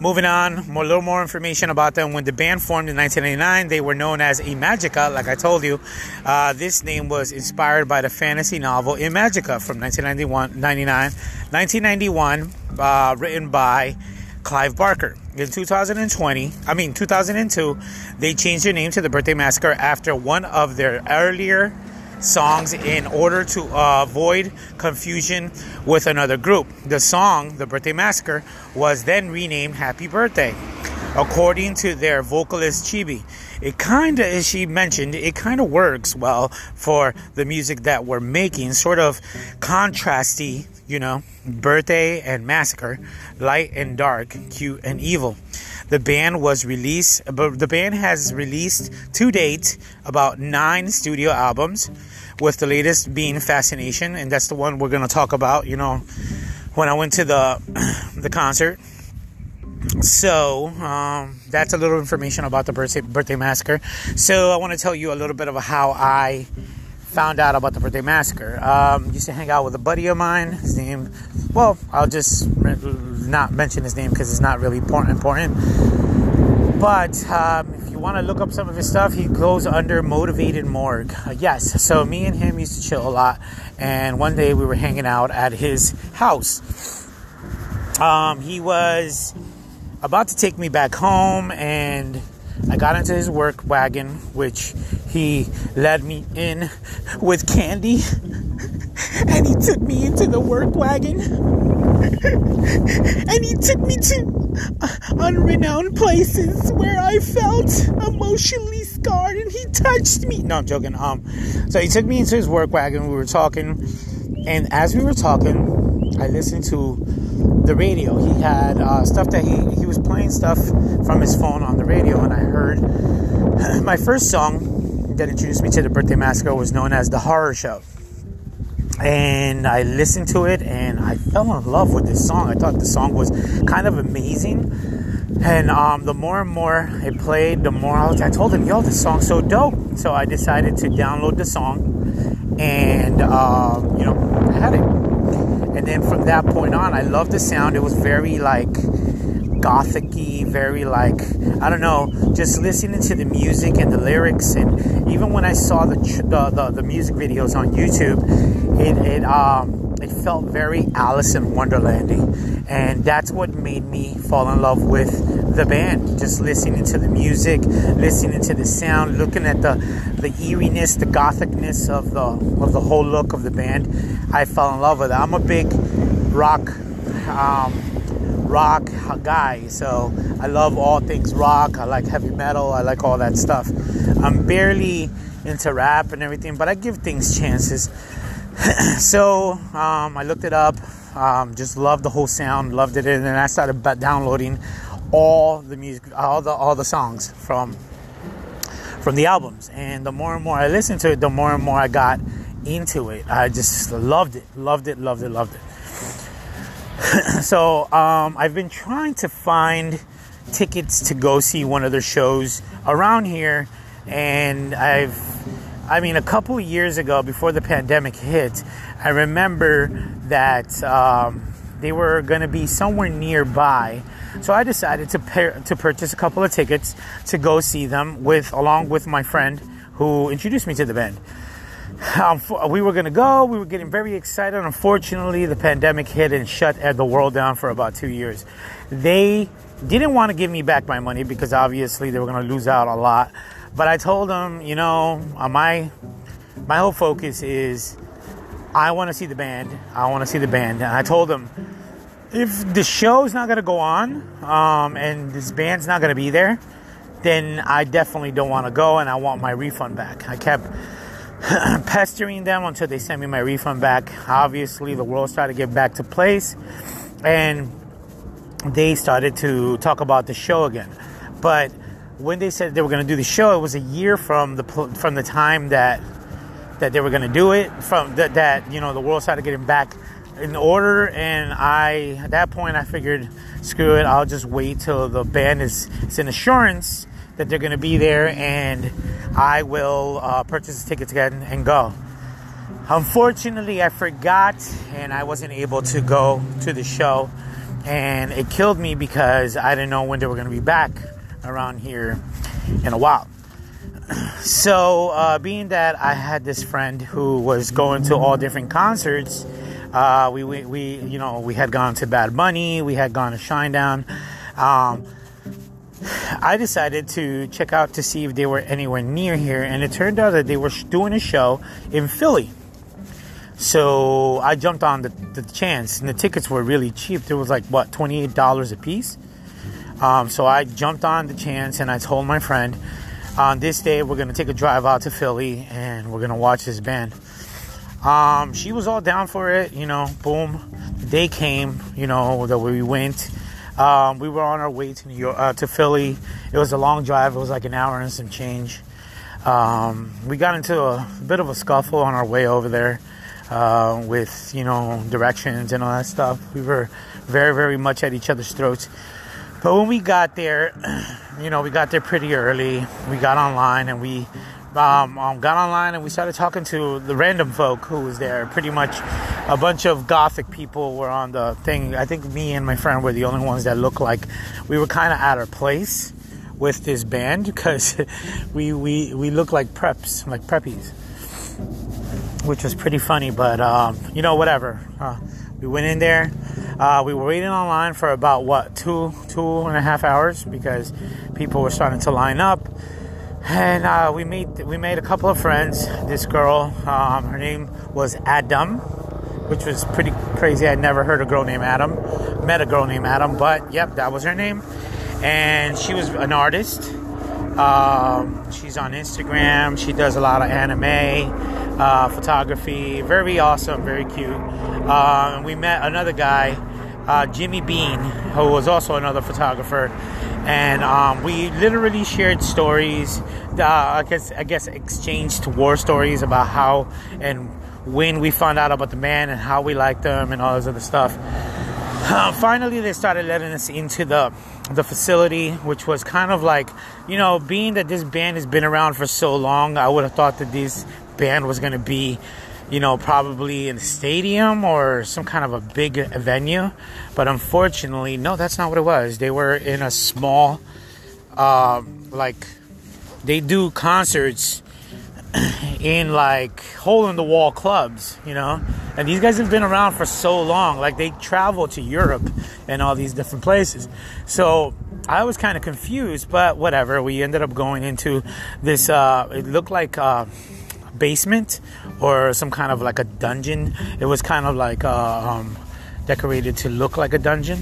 moving on, more, a little more information about them. When the band formed in 1999, they were known as Imagica, like I told you. Uh, this name was inspired by the fantasy novel Imajica from 1991, 1991, uh, written by Clive Barker. In 2020, I mean 2002, they changed their name to the Birthday Massacre after one of their earlier songs in order to uh, avoid confusion with another group. The song, The Birthday Massacre, was then renamed Happy Birthday. According to their vocalist Chibi, it kind of, as she mentioned, it kind of works well for the music that we're making, sort of contrasty, you know, birthday and massacre, light and dark, cute and evil. The band was released, but the band has released to date about nine studio albums, with the latest being Fascination, and that's the one we're gonna talk about. You know, when I went to the the concert. So um, that's a little information about the birthday birthday massacre. So I want to tell you a little bit of how I found out about the birthday massacre. Um, used to hang out with a buddy of mine. His name, well, I'll just not mention his name because it's not really important. But um, if you want to look up some of his stuff, he goes under Motivated Morgue. Uh, yes, so me and him used to chill a lot, and one day we were hanging out at his house. Um, he was about to take me back home, and I got into his work wagon, which he led me in with candy, and he took me into the work wagon, and he took me to unrenowned places where I felt emotionally scarred, and he touched me. No, I'm joking. Um, so he took me into his work wagon. We were talking, and as we were talking, I listened to the radio. He had uh, stuff that he he was playing stuff from his phone on the radio, and I heard my first song that introduced me to the Birthday Massacre was known as the Horror Show. And I listened to it, and I fell in love with this song. I thought the song was kind of amazing. And um, the more and more it played, the more I, was, I told him, "Yo, this song's so dope." So I decided to download the song, and uh, you know, I had it. And then from that point on, I loved the sound. It was very like gothicy, very like I don't know, just listening to the music and the lyrics, and even when I saw the the, the, the music videos on YouTube, it it um it felt very Alice in Wonderlandy, and that's what made me fall in love with the band. Just listening to the music, listening to the sound, looking at the the eeriness, the gothicness of the of the whole look of the band, I fell in love with it. I'm a big rock. Um, rock guy, so I love all things rock. I like heavy metal. I like all that stuff. I'm barely into rap and everything, but I give things chances. so um, I looked it up. Um, just loved the whole sound, loved it, and then I started downloading all the music, all the all the songs from from the albums. And the more and more I listened to it, the more and more I got into it. I just loved it, loved it, loved it, loved it. so um, I've been trying to find tickets to go see one of their shows around here, and I've, I mean, a couple years ago before the pandemic hit, I remember that um, they were going to be somewhere nearby. So I decided to pair, to purchase a couple of tickets to go see them with along with my friend who introduced me to the band. Um, we were going to go. We were getting very excited. Unfortunately, the pandemic hit and shut the world down for about two years. They didn't want to give me back my money because obviously they were going to lose out a lot. But I told them, you know, uh, my my whole focus is I want to see the band. I want to see the band. And I told them if the show's not going to go on um, and this band's not going to be there, then I definitely don't want to go and I want my refund back. I kept pestering them until they sent me my refund back. Obviously, the world started to get back to place, and they started to talk about the show again. But when they said they were going to do the show, it was a year from the from the time that that they were going to do it. From that, that you know, the world started getting back in order, and I at that point I figured, screw it, I'll just wait till the band is it's an assurance that they're going to be there, and I will uh, purchase the tickets again and go. Unfortunately, I forgot, and I wasn't able to go to the show, and it killed me because I didn't know when they were going to be back around here in a while. So, uh, being that I had this friend who was going to all different concerts, uh, we, we, we, you know, we had gone to Bad Bunny, we had gone to Shinedown. Um, I decided to check out to see if they were anywhere near here, and it turned out that they were doing a show in Philly. So I jumped on the, the chance, and the tickets were really cheap. It was like what twenty eight dollars a piece. Um, so I jumped on the chance, and I told my friend, on this day we're gonna take a drive out to Philly, and we're gonna watch this band. Um, she was all down for it, you know. Boom, the day came, you know, that we went. Um, we were on our way to New York, uh, to Philly. It was a long drive. It was like an hour and some change. Um, we got into a bit of a scuffle on our way over there uh, with, you know, directions and all that stuff. We were very, very much at each other's throats. But when we got there, you know, we got there pretty early. We got online and we um, um, got online and we started talking to the random folk who was there. Pretty much a bunch of gothic people were on the thing. I think me and my friend were the only ones that looked like we were kind of at our place with this band because we, we, we looked like preps, like preppies, which was pretty funny. But, um, you know, whatever. Uh, we went in there. Uh, we were waiting online for about what two two and a half hours because people were starting to line up and uh, we made we made a couple of friends. This girl, um, her name was Adam, which was pretty crazy. I'd never heard a girl named Adam. Met a girl named Adam, but yep, that was her name. And she was an artist. Um, she's on Instagram. She does a lot of anime, uh, photography. Very awesome, very cute. Um, we met another guy, uh, Jimmy Bean, who was also another photographer and um, we literally shared stories. Uh, I guess I guess exchanged war stories about how and when we found out about the man and how we liked them and all this other stuff. Uh, finally, they started letting us into the the facility, which was kind of like, you know, being that this band has been around for so long, I would have thought that this band was going to be you know, probably in a stadium or some kind of a big venue. But unfortunately, no, that's not what it was. They were in a small, uh, like, they do concerts in like hole in the wall clubs, you know. And these guys have been around for so long. Like they travel to Europe and all these different places. So I was kind of confused, but whatever. We ended up going into this. Uh, it looked like. Uh, basement or some kind of like a dungeon. It was kind of like uh, um, decorated to look like a dungeon.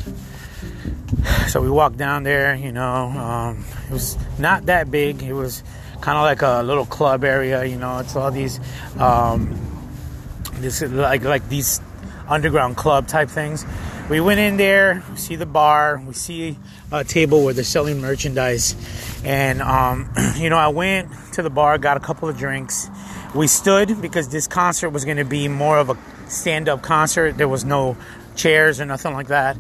So we walked down there, you know. Um, it was not that big. It was kind of like a little club area, you know. It's all these, um, this like like these underground club type things. We went in there, we see the bar, we see a table where they're selling merchandise, and um, you know, I went to the bar, got a couple of drinks, we stood because this concert was going to be more of a stand-up concert. There was no chairs or nothing like that.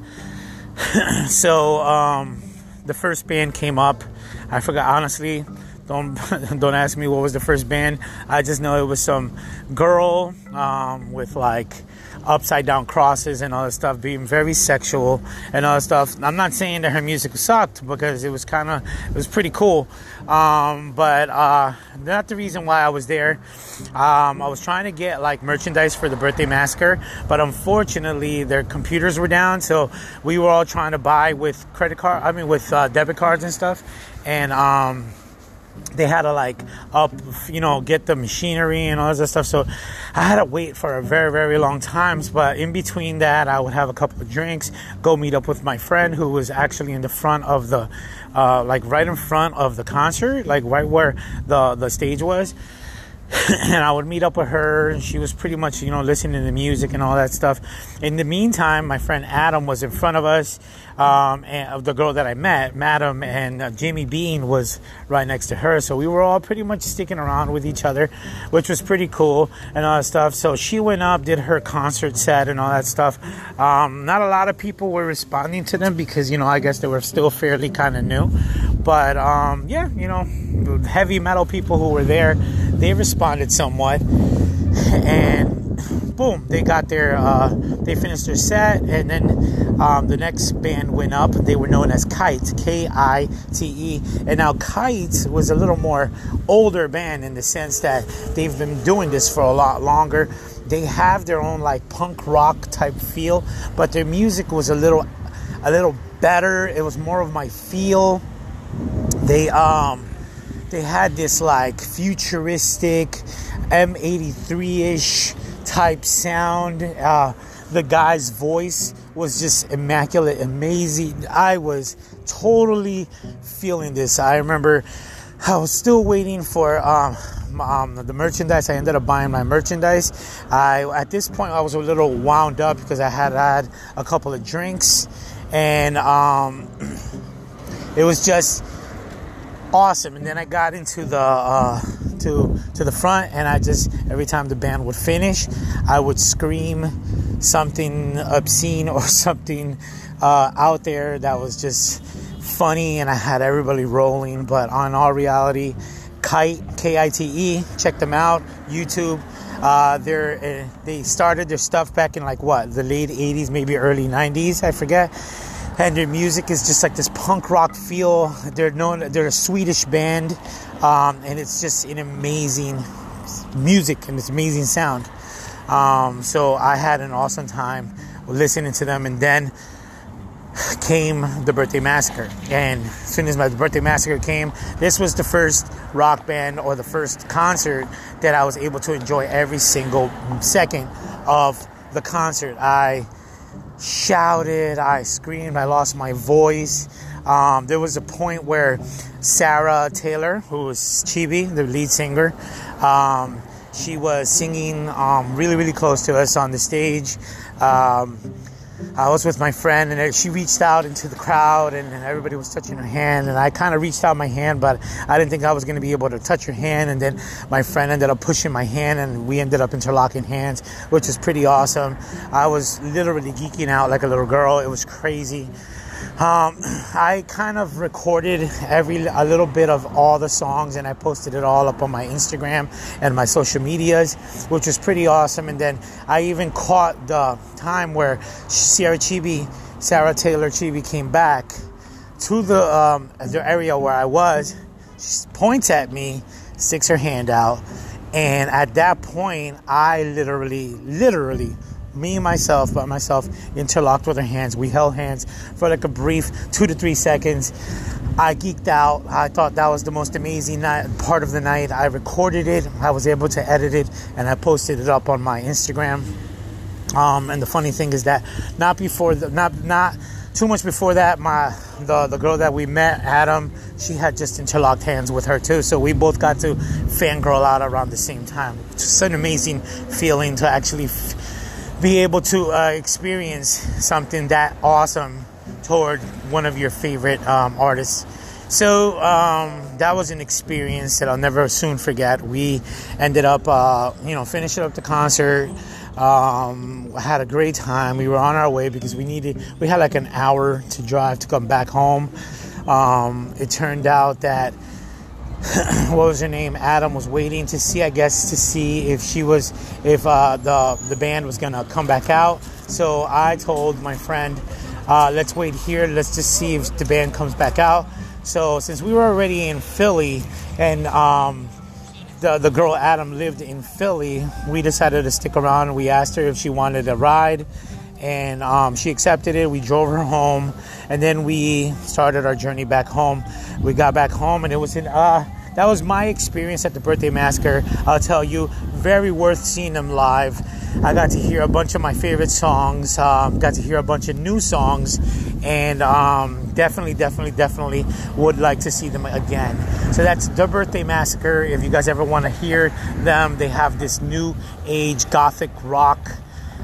so um, the first band came up. I forgot honestly. Don't don't ask me what was the first band. I just know it was some girl um, with like upside down crosses and all that stuff, being very sexual and all that stuff. I'm not saying that her music sucked because it was kind of it was pretty cool, um, but uh, not the reason why I was there. Um, I was trying to get like merchandise for the birthday massacre, but unfortunately their computers were down, so we were all trying to buy with credit card. I mean with uh, debit cards and stuff, and um, they had to like up you know get the machinery and all this stuff. So i had to wait for a very very long times but in between that i would have a couple of drinks go meet up with my friend who was actually in the front of the uh, like right in front of the concert like right where the the stage was and I would meet up with her, and she was pretty much, you know, listening to music and all that stuff. In the meantime, my friend Adam was in front of us, um, and of the girl that I met, Madam, and uh, Jamie Bean was right next to her. So we were all pretty much sticking around with each other, which was pretty cool and all that stuff. So she went up, did her concert set and all that stuff. Um, not a lot of people were responding to them because, you know, I guess they were still fairly kind of new. But um, yeah, you know, heavy metal people who were there, they responded somewhat. And boom, they got their, uh, they finished their set. And then um, the next band went up. They were known as Kite, K I T E. And now Kite was a little more older band in the sense that they've been doing this for a lot longer. They have their own like punk rock type feel, but their music was a little, a little better. It was more of my feel they um they had this like futuristic M83ish type sound. Uh, the guy's voice was just immaculate, amazing. I was totally feeling this. I remember I was still waiting for um, um, the merchandise. I ended up buying my merchandise. I at this point I was a little wound up because I had had a couple of drinks, and um, it was just awesome. And then I got into the uh, to to the front, and I just every time the band would finish, I would scream something obscene or something uh, out there that was just funny, and I had everybody rolling. But on all reality, Kite K I T E, check them out, YouTube. Uh, they're uh, they started their stuff back in like what the late 80s, maybe early 90s, I forget and their music is just like this punk rock feel. They're known, they're a Swedish band, um, and it's just an amazing music and it's amazing sound. Um, so I had an awesome time listening to them, and then came the Birthday Massacre. And as soon as my Birthday Massacre came, this was the first rock band or the first concert that I was able to enjoy every single second of the concert. I shouted, I screamed, I lost my voice. Um, there was a point where Sarah Taylor, who was Chibi, the lead singer, um, she was singing um, really, really close to us on the stage. I was with my friend, and she reached out into the crowd, and, and everybody was touching her hand. And I kind of reached out my hand, but I didn't think I was going to be able to touch her hand. And then my friend ended up pushing my hand, and we ended up interlocking hands, which is pretty awesome. I was literally geeking out like a little girl. It was crazy. Um, I kind of recorded every a little bit of all the songs and I posted it all up on my Instagram and my social medias, which was pretty awesome. And then I even caught the time where Sarah Chibi, Sarah Taylor Chibi came back to the um, the area where I was. She points at me, sticks her hand out, and at that point, I literally, literally me myself by myself interlocked with her hands. We held hands for like a brief two to three seconds. I geeked out. I thought that was the most amazing night, part of the night. I recorded it. I was able to edit it and i posted it up on my instagram. Um, and the funny thing is that not before the, not not too much before that my the the girl that we met adam she had just interlocked hands with her too. So we both got to fangirl out around the same time. It's an amazing feeling to actually f- be able to uh, experience something that awesome toward one of your favorite um, artists. So um, that was an experience that I'll never soon forget. We ended up, uh, you know, finishing up the concert. Um, had a great time. We were on our way because we needed. We had like an hour to drive to come back home. Um, it turned out that what was her name? Adam was waiting to see, I guess, to see if she was, if uh, the the band was gonna come back out. So I told my friend, uh, let's wait here. Let's just see if the band comes back out. So since we were already in Philly and um, the the girl Adam lived in Philly, we decided to stick around. We asked her if she wanted a ride, and um, she accepted it. We drove her home, and then we started our journey back home. We got back home, and it was in uh, that was my experience at the birthday massacre. I'll tell you, very worth seeing them live. I got to hear a bunch of my favorite songs. Um, got to hear a bunch of new songs, and um, definitely, definitely, definitely would like to see them again. So that's the birthday massacre. If you guys ever want to hear them, they have this new age gothic rock,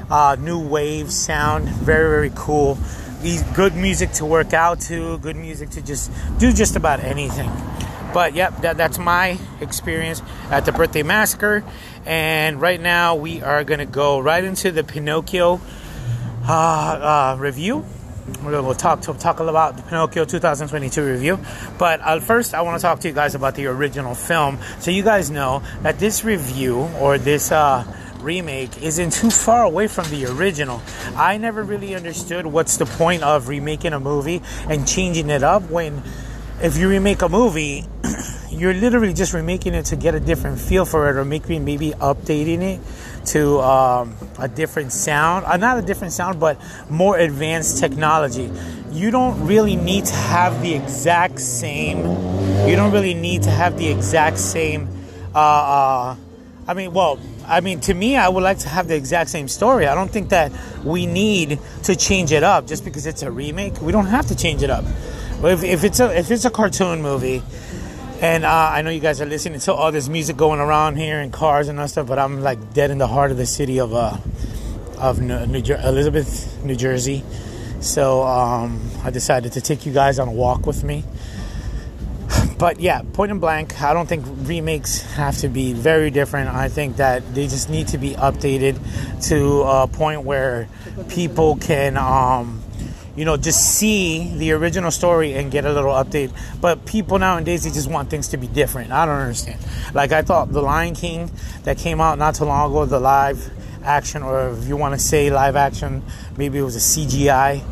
uh, new wave sound. Very, very cool. These good music to work out to. Good music to just do just about anything. But yep, that, that's my experience at the birthday massacre. And right now we are gonna go right into the Pinocchio uh, uh, review. We're gonna go talk talk about the Pinocchio 2022 review. But uh, first, I want to talk to you guys about the original film, so you guys know that this review or this uh, remake isn't too far away from the original. I never really understood what's the point of remaking a movie and changing it up when if you remake a movie, you're literally just remaking it to get a different feel for it or maybe maybe updating it to um, a different sound. Uh, not a different sound, but more advanced technology. You don't really need to have the exact same. You don't really need to have the exact same. Uh, uh, I mean, well, I mean, to me, I would like to have the exact same story. I don't think that we need to change it up just because it's a remake. We don't have to change it up. But if, if it's a if it's a cartoon movie, and uh, I know you guys are listening to all this music going around here and cars and that stuff, but I'm like dead in the heart of the city of uh of New, New Jer- Elizabeth, New Jersey. So um, I decided to take you guys on a walk with me. But yeah, point and blank, I don't think remakes have to be very different. I think that they just need to be updated to a point where people can. Um, you know, just see the original story and get a little update. But people nowadays, they just want things to be different. I don't understand. Like, I thought The Lion King that came out not too long ago, the live action, or if you want to say live action, maybe it was a CGI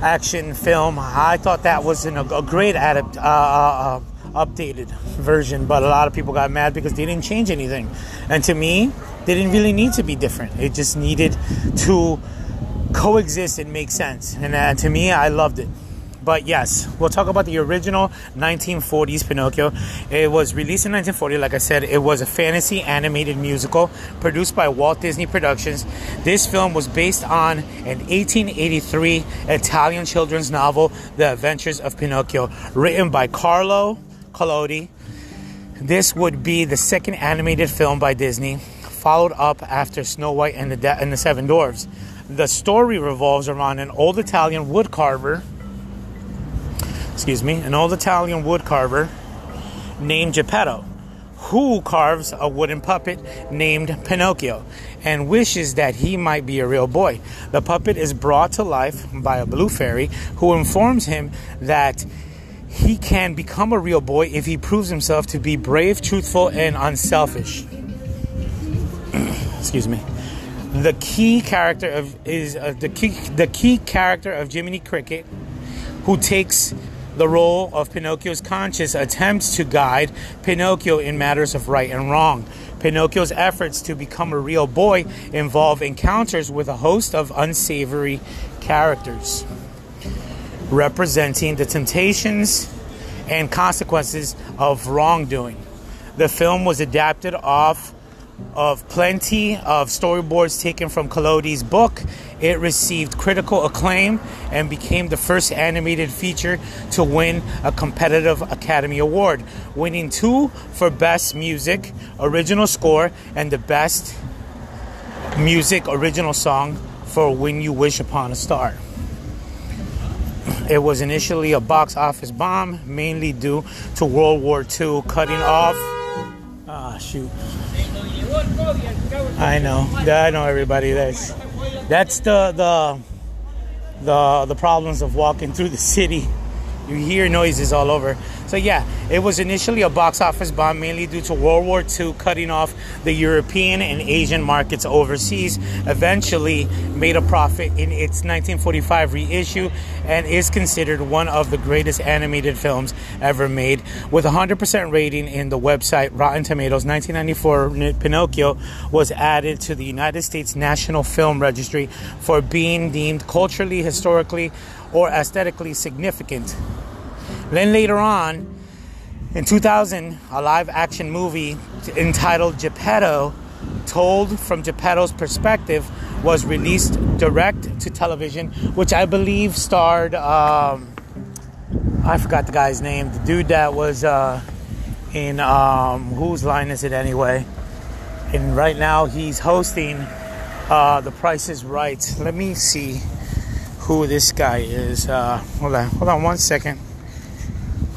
action film. I thought that was an, a great adapt, uh, uh, updated version, but a lot of people got mad because they didn't change anything. And to me, they didn't really need to be different. It just needed to coexist and make sense. And uh, to me, I loved it. But yes, we'll talk about the original 1940s Pinocchio. It was released in 1940. Like I said, it was a fantasy animated musical produced by Walt Disney Productions. This film was based on an 1883 Italian children's novel, The Adventures of Pinocchio, written by Carlo Collodi. This would be the second animated film by Disney, followed up after Snow White and the, De- and the Seven Dwarfs. The story revolves around an old Italian woodcarver, excuse me, an old Italian woodcarver named Geppetto, who carves a wooden puppet named Pinocchio and wishes that he might be a real boy. The puppet is brought to life by a blue fairy who informs him that he can become a real boy if he proves himself to be brave, truthful, and unselfish. excuse me the key character of is uh, the key the key character of Jiminy Cricket, who takes the role of Pinocchio's conscience, attempts to guide Pinocchio in matters of right and wrong. Pinocchio's efforts to become a real boy involve encounters with a host of unsavory characters, representing the temptations and consequences of wrongdoing. The film was adapted off of plenty of storyboards taken from Collodi's book. It received critical acclaim and became the first animated feature to win a competitive Academy Award, winning two for Best Music, Original Score, and the Best Music Original Song for When You Wish Upon a Star. It was initially a box office bomb, mainly due to World War II cutting off. Ah, shoot. I know. I know everybody. That's that's the the the the problems of walking through the city. You hear noises all over. So yeah, it was initially a box office bomb mainly due to World War II cutting off the European and Asian markets overseas. Eventually made a profit in its 1945 reissue and is considered one of the greatest animated films ever made. With a 100% rating in the website Rotten Tomatoes, 1994 Pinocchio was added to the United States National Film Registry for being deemed culturally, historically, or aesthetically significant. Then later on, In 2000, a live action movie entitled Geppetto, told from Geppetto's perspective, was released direct to television, which I believe starred, um, I forgot the guy's name, the dude that was uh, in, um, whose line is it anyway? And right now he's hosting uh, The Price is Right. Let me see who this guy is. Uh, hold on, hold on one second.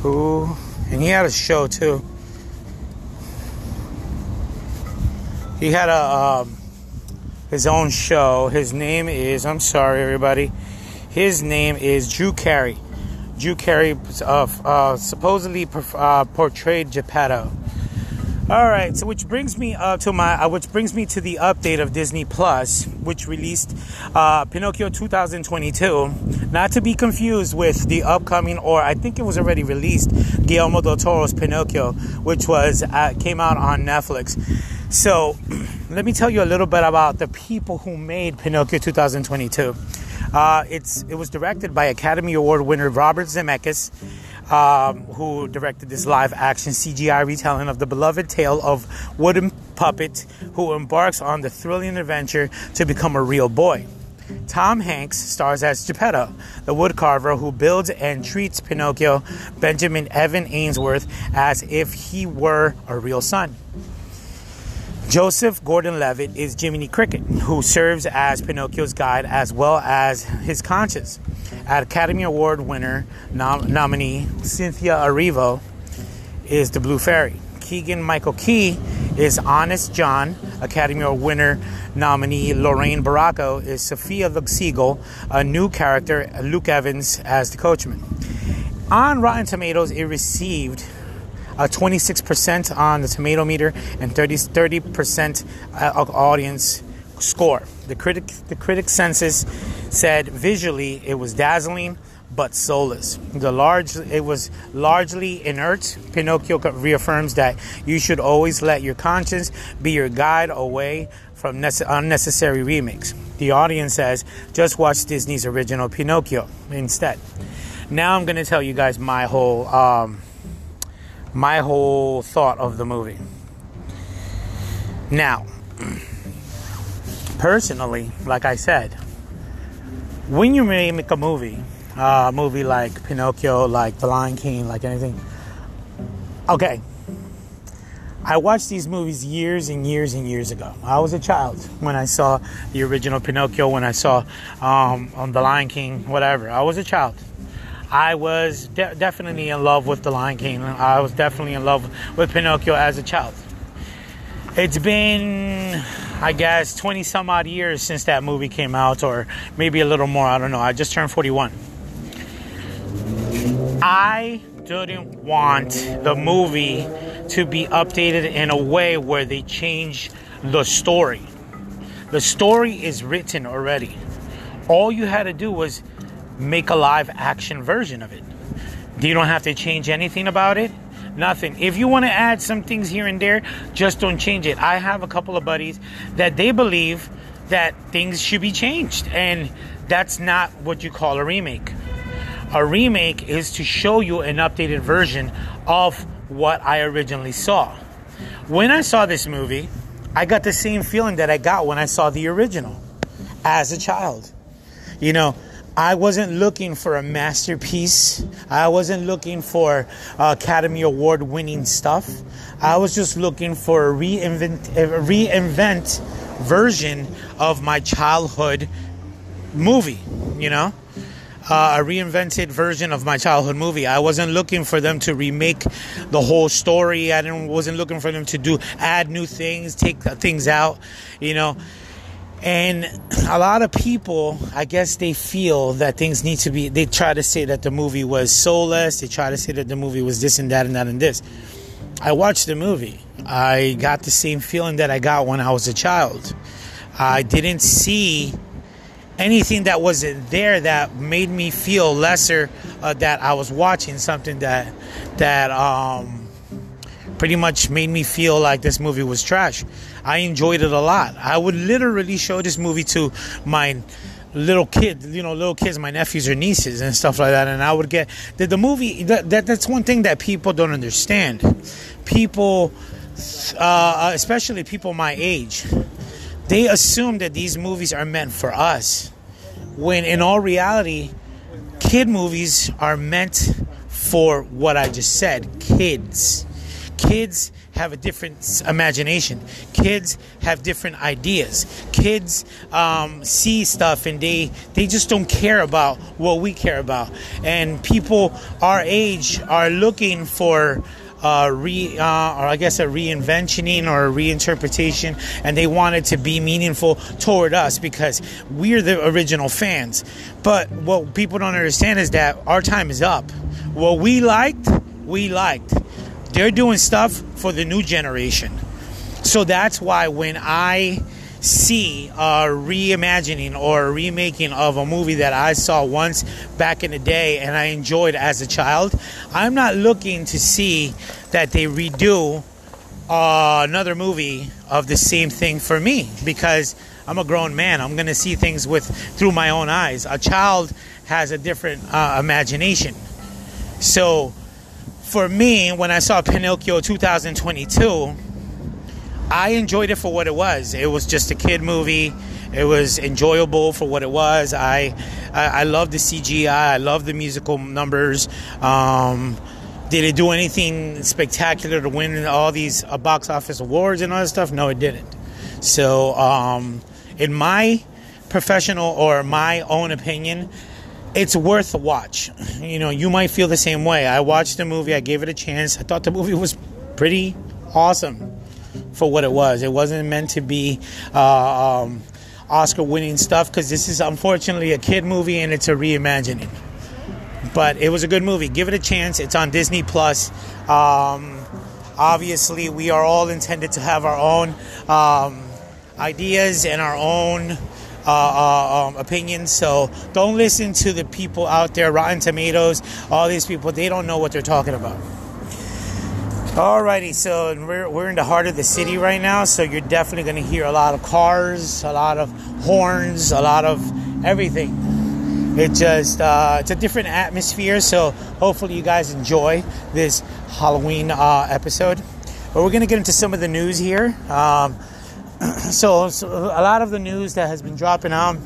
Who? And he had a show too. He had a um, his own show. His name is. I'm sorry, everybody. His name is Drew Carey. Drew Carey uh, uh, supposedly uh, portrayed Geppetto. All right, so which brings me uh, to my, uh, which brings me to the update of Disney Plus, which released uh, Pinocchio 2022, not to be confused with the upcoming, or I think it was already released, Guillermo del Toro's Pinocchio, which was uh, came out on Netflix. So, let me tell you a little bit about the people who made Pinocchio 2022. Uh, it's it was directed by Academy Award winner Robert Zemeckis um, who directed this live action CGI retelling of the beloved tale of wooden puppet who embarks on the thrilling adventure to become a real boy. Tom Hanks stars as Geppetto, the woodcarver who builds and treats Pinocchio, Benjamin Evan Ainsworth, as if he were a real son. Joseph Gordon Levitt is Jiminy Cricket, who serves as Pinocchio's guide as well as his conscience. Academy Award winner nom- nominee Cynthia Erivo is the Blue Fairy. Keegan Michael Key is Honest John. Academy Award winner nominee Lorraine Bracco is Sophia the Seagull, a new character, Luke Evans as the coachman. On Rotten Tomatoes, it received a 26% on the tomato meter and 30, 30% of audience score. The critic the critic census said visually it was dazzling but soulless. The large it was largely inert. Pinocchio reaffirms that you should always let your conscience be your guide away from unnecessary remakes. The audience says just watch Disney's original Pinocchio instead. Now I'm going to tell you guys my whole um, my whole thought of the movie. Now, personally, like I said, when you make a movie, a movie like Pinocchio, like The Lion King, like anything, okay. I watched these movies years and years and years ago. I was a child when I saw the original Pinocchio, when I saw um, on The Lion King, whatever. I was a child. I was de- definitely in love with The Lion King. I was definitely in love with Pinocchio as a child. It's been, I guess, 20 some odd years since that movie came out, or maybe a little more. I don't know. I just turned 41. I didn't want the movie to be updated in a way where they change the story. The story is written already. All you had to do was make a live action version of it. You don't have to change anything about it. Nothing. If you want to add some things here and there, just don't change it. I have a couple of buddies that they believe that things should be changed, and that's not what you call a remake. A remake is to show you an updated version of what I originally saw. When I saw this movie, I got the same feeling that I got when I saw the original as a child. You know, I wasn't looking for a masterpiece. I wasn't looking for uh, Academy Award winning stuff. I was just looking for a reinvent, a reinvent version of my childhood movie, you know? Uh, a reinvented version of my childhood movie. I wasn't looking for them to remake the whole story. I didn't wasn't looking for them to do add new things, take things out, you know. And a lot of people, I guess they feel that things need to be, they try to say that the movie was soulless. They try to say that the movie was this and that and that and this. I watched the movie. I got the same feeling that I got when I was a child. I didn't see anything that wasn't there that made me feel lesser uh, that I was watching something that that um, pretty much made me feel like this movie was trash. I enjoyed it a lot. I would literally show this movie to my little kids, you know, little kids, my nephews or nieces and stuff like that. And I would get the, the movie. That, that that's one thing that people don't understand. People, uh, especially people my age, they assume that these movies are meant for us, when in all reality, kid movies are meant for what I just said, kids. Kids have a different imagination. Kids have different ideas. Kids um, see stuff and they they just don't care about what we care about. And people our age are looking for uh, re, uh, or I guess a reinventioning or a reinterpretation, and they want it to be meaningful toward us because we're the original fans. But what people don't understand is that our time is up. What we liked, we liked. They're doing stuff for the new generation. So that's why when I see a reimagining or a remaking of a movie that I saw once back in the day and I enjoyed as a child, I'm not looking to see that they redo uh, another movie of the same thing for me because I'm a grown man. I'm going to see things with through my own eyes. A child has a different uh, imagination. So for me, when I saw Pinocchio 2022, I enjoyed it for what it was. It was just a kid movie. It was enjoyable for what it was. I I, I love the CGI. I love the musical numbers. Um, did it do anything spectacular to win all these uh, box office awards and all that stuff? No, it didn't. So, um, in my professional or my own opinion, it's worth a watch. You know, you might feel the same way. I watched the movie. I gave it a chance. I thought the movie was pretty awesome for what it was. It wasn't meant to be uh, um, Oscar winning stuff because this is unfortunately a kid movie and it's a reimagining. But it was a good movie. Give it a chance. It's on Disney Plus. Um, obviously, we are all intended to have our own um, ideas and our own. Uh, uh, um, opinions. So don't listen to the people out there, Rotten Tomatoes, all these people. They don't know what they're talking about. Alrighty, so we're, we're in the heart of the city right now, so you're definitely going to hear a lot of cars, a lot of horns, a lot of everything. It just uh, it's a different atmosphere, so hopefully you guys enjoy this Halloween uh, episode. But we're going to get into some of the news here. Um, so, so a lot of the news that has been dropping out.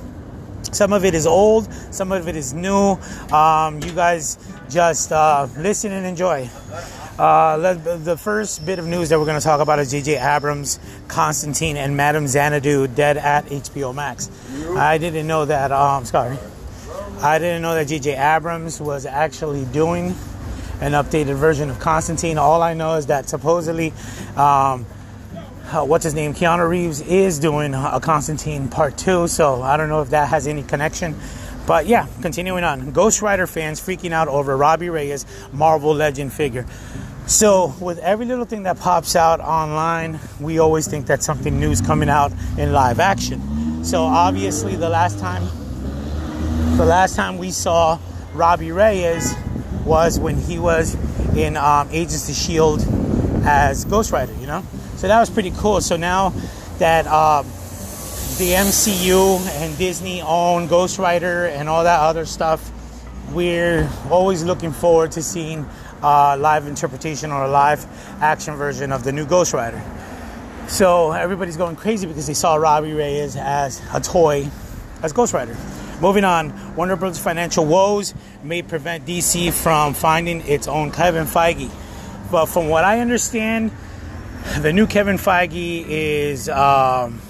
Some of it is old, some of it is new. Um, you guys just uh, listen and enjoy. Uh, the first bit of news that we're going to talk about is J.J. Abrams, Constantine, and Madame Xanadu dead at HBO Max. I didn't know that. Um, sorry, I didn't know that J.J. Abrams was actually doing an updated version of Constantine. All I know is that supposedly, um, uh, what's his name, Keanu Reeves is doing a Constantine Part Two. So I don't know if that has any connection. But yeah, continuing on. Ghost Rider fans freaking out over Robbie Reyes Marvel Legend figure. So, with every little thing that pops out online, we always think that something new is coming out in live action. So, obviously, the last time, the last time we saw Robbie Reyes was when he was in um, Agents of Shield as Ghost Rider. You know, so that was pretty cool. So now that uh, the MCU and Disney own Ghost Rider and all that other stuff, we're always looking forward to seeing uh, live interpretation or a live action version of the new Ghost Rider. So everybody's going crazy because they saw Robbie Reyes as a toy, as Ghost Rider. Moving on, Warner Bros. financial woes may prevent DC from finding its own Kevin Feige. But from what I understand, the new Kevin Feige is um,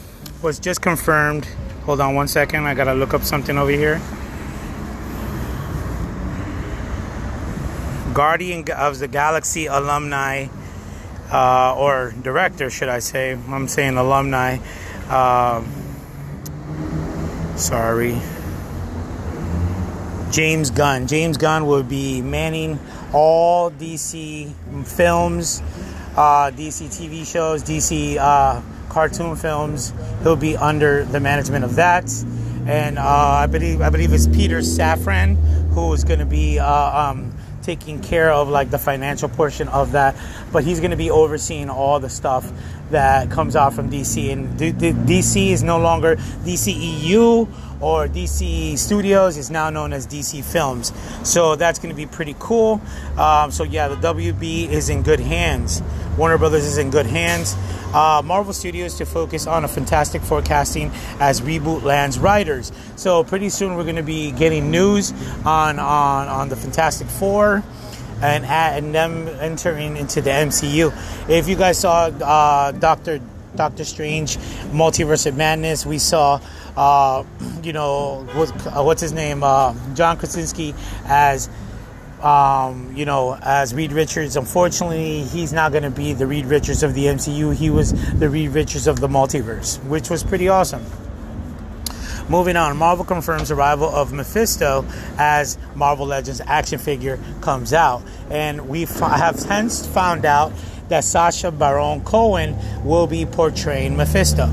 was just confirmed. Hold on one second, I gotta look up something over here. Guardian of the Galaxy alumni, uh, or director, should I say? I'm saying alumni. Uh, sorry. James Gunn. James Gunn will be manning all DC films, uh, DC TV shows, DC uh, cartoon films. He'll be under the management of that, and uh, I believe I believe it's Peter Safran who is going to be uh, um, taking care of like the financial portion of that. But he's going to be overseeing all the stuff that comes out from DC. And D- D- DC is no longer DCEU or DC Studios, is now known as DC Films. So that's going to be pretty cool. Um, so yeah, the WB is in good hands. Warner Brothers is in good hands. Uh, Marvel Studios to focus on a Fantastic Four casting as reboot lands writers. So pretty soon we're going to be getting news on on on the Fantastic Four and and them entering into the MCU. If you guys saw uh, Doctor Doctor Strange, Multiverse of Madness, we saw. Uh, you know what, what's his name? Uh, John Krasinski as um, you know, as Reed Richards. Unfortunately, he's not going to be the Reed Richards of the MCU. He was the Reed Richards of the multiverse, which was pretty awesome. Moving on, Marvel confirms arrival of Mephisto as Marvel Legends action figure comes out, and we have since found out that Sacha Baron Cohen will be portraying Mephisto.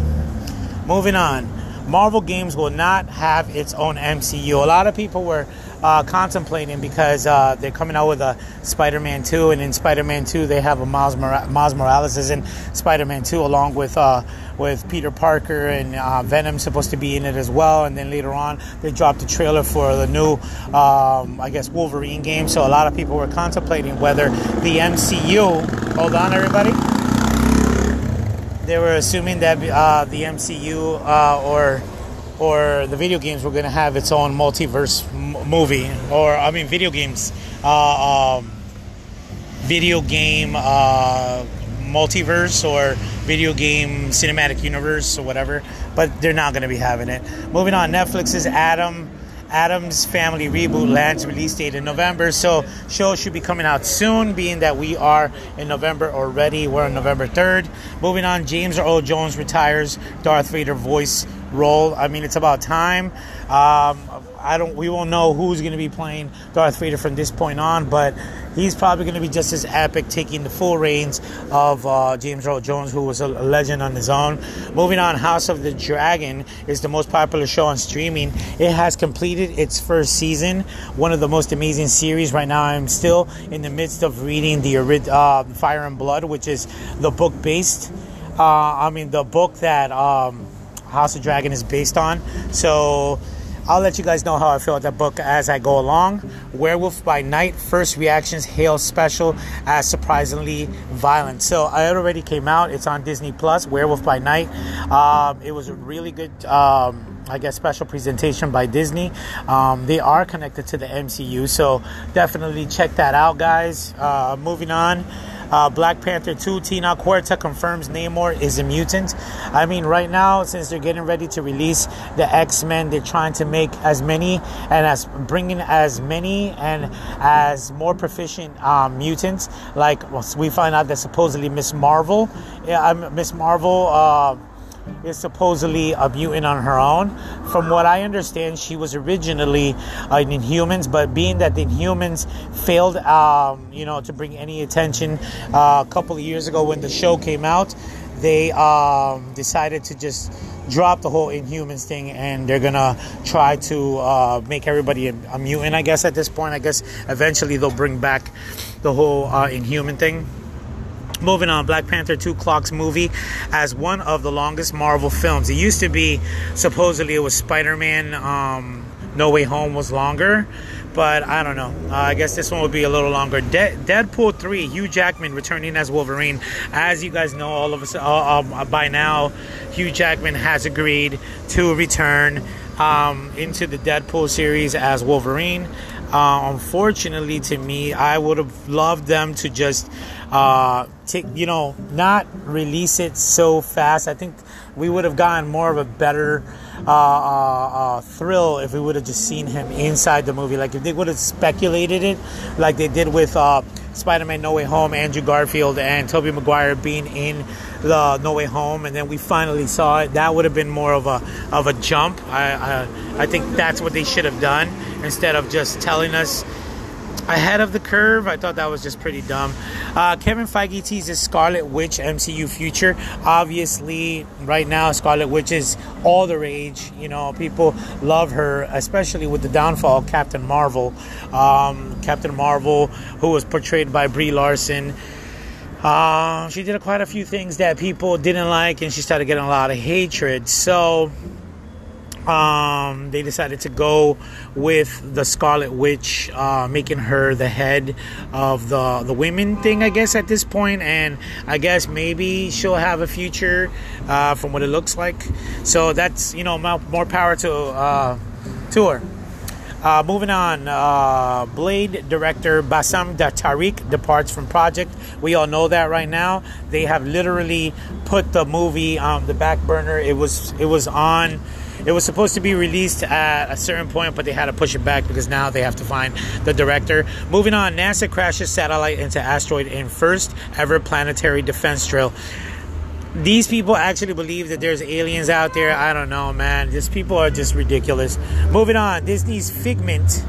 Moving on, Marvel Games will not have its own MCU. A lot of people were uh, contemplating because uh, they're coming out with a Spider-Man 2, and in Spider-Man 2 they have a Miles, Mora- Miles Morales is in Spider-Man 2 along with uh, with Peter Parker and uh, Venom supposed to be in it as well. And then later on they dropped the trailer for the new, um, I guess, Wolverine game. So a lot of people were contemplating whether the MCU. Hold on, everybody they were assuming that uh, the MCU uh, or or the video games were going to have its own multiverse m- movie, or I mean, video games, uh, um, video game uh, multiverse or video game cinematic universe or whatever. But they're not going to be having it. Moving on, Netflix's Adam. Addams Family reboot lands release date in November, so show should be coming out soon. Being that we are in November already, we're on November third. Moving on, James Earl Jones retires Darth Vader voice role. I mean, it's about time. Um, I don't. We won't know who's going to be playing Darth Vader from this point on, but he's probably going to be just as epic, taking the full reins of uh, James Earl Jones, who was a legend on his own. Moving on, House of the Dragon is the most popular show on streaming. It has completed its first season, one of the most amazing series. Right now, I'm still in the midst of reading the uh, Fire and Blood, which is the book based. Uh, I mean, the book that um, House of Dragon is based on. So I'll let you guys know how I feel about that book as I go along. Werewolf by Night, first reactions hail special as surprisingly violent. So it already came out. It's on Disney Plus. Werewolf by Night. Um, it was a really good. Um, I guess special presentation by Disney. Um, they are connected to the MCU, so definitely check that out, guys. Uh, moving on. Uh, Black Panther 2, Tenoch Huerta confirms Namor is a mutant. I mean, right now, since they're getting ready to release the X Men, they're trying to make as many and as bringing as many and as more proficient um, mutants. Like we find out that supposedly Miss Marvel, yeah, Miss Marvel. Uh, is supposedly a mutant on her own. From what I understand, she was originally uh, in Inhumans, but being that the Inhumans failed, um, you know, to bring any attention uh, a couple of years ago when the show came out, they um, decided to just drop the whole Inhumans thing, and they're gonna try to uh, make everybody a, a, mutant. I guess at this point, I guess eventually they'll bring back the whole uh, Inhuman thing. Moving on, Black Panther 2 clocks movie as one of the longest Marvel films. It used to be supposedly it was Spider Man um, No Way Home was longer, but I don't know. Uh, I guess this one will be a little longer. De- Deadpool 3, Hugh Jackman returning as Wolverine. As you guys know, all of us uh, by now, Hugh Jackman has agreed to return um, into the Deadpool series as Wolverine. Uh, unfortunately, to me, I would have loved them to just uh, take, you know, not release it so fast. I think we would have gotten more of a better uh, uh, uh, thrill if we would have just seen him inside the movie. Like if they would have speculated it, like they did with uh, Spider-Man: No Way Home, Andrew Garfield and Tobey Maguire being in the No Way Home, and then we finally saw it. That would have been more of a of a jump. I I, I think that's what they should have done instead of just telling us ahead of the curve. I thought that was just pretty dumb. Uh, Kevin Feige teases Scarlet Witch MCU future. Obviously, right now, Scarlet Witch is all the rage. You know, people love her, especially with the downfall of Captain Marvel. Um, Captain Marvel, who was portrayed by Brie Larson. Uh, she did quite a few things that people didn't like, and she started getting a lot of hatred. So um, they decided to go with the Scarlet Witch, uh, making her the head of the the women thing, I guess, at this point. And I guess maybe she'll have a future uh, from what it looks like. So that's you know more, power to uh, to her. Uh, moving on, uh, Blade director Bassam Tariq departs from project. We all know that right now. They have literally put the movie on the back burner. It was it was on. It was supposed to be released at a certain point, but they had to push it back because now they have to find the director. Moving on, NASA crashes satellite into asteroid in first ever planetary defense drill these people actually believe that there's aliens out there. I don't know, man. These people are just ridiculous. Moving on, Disney's Figment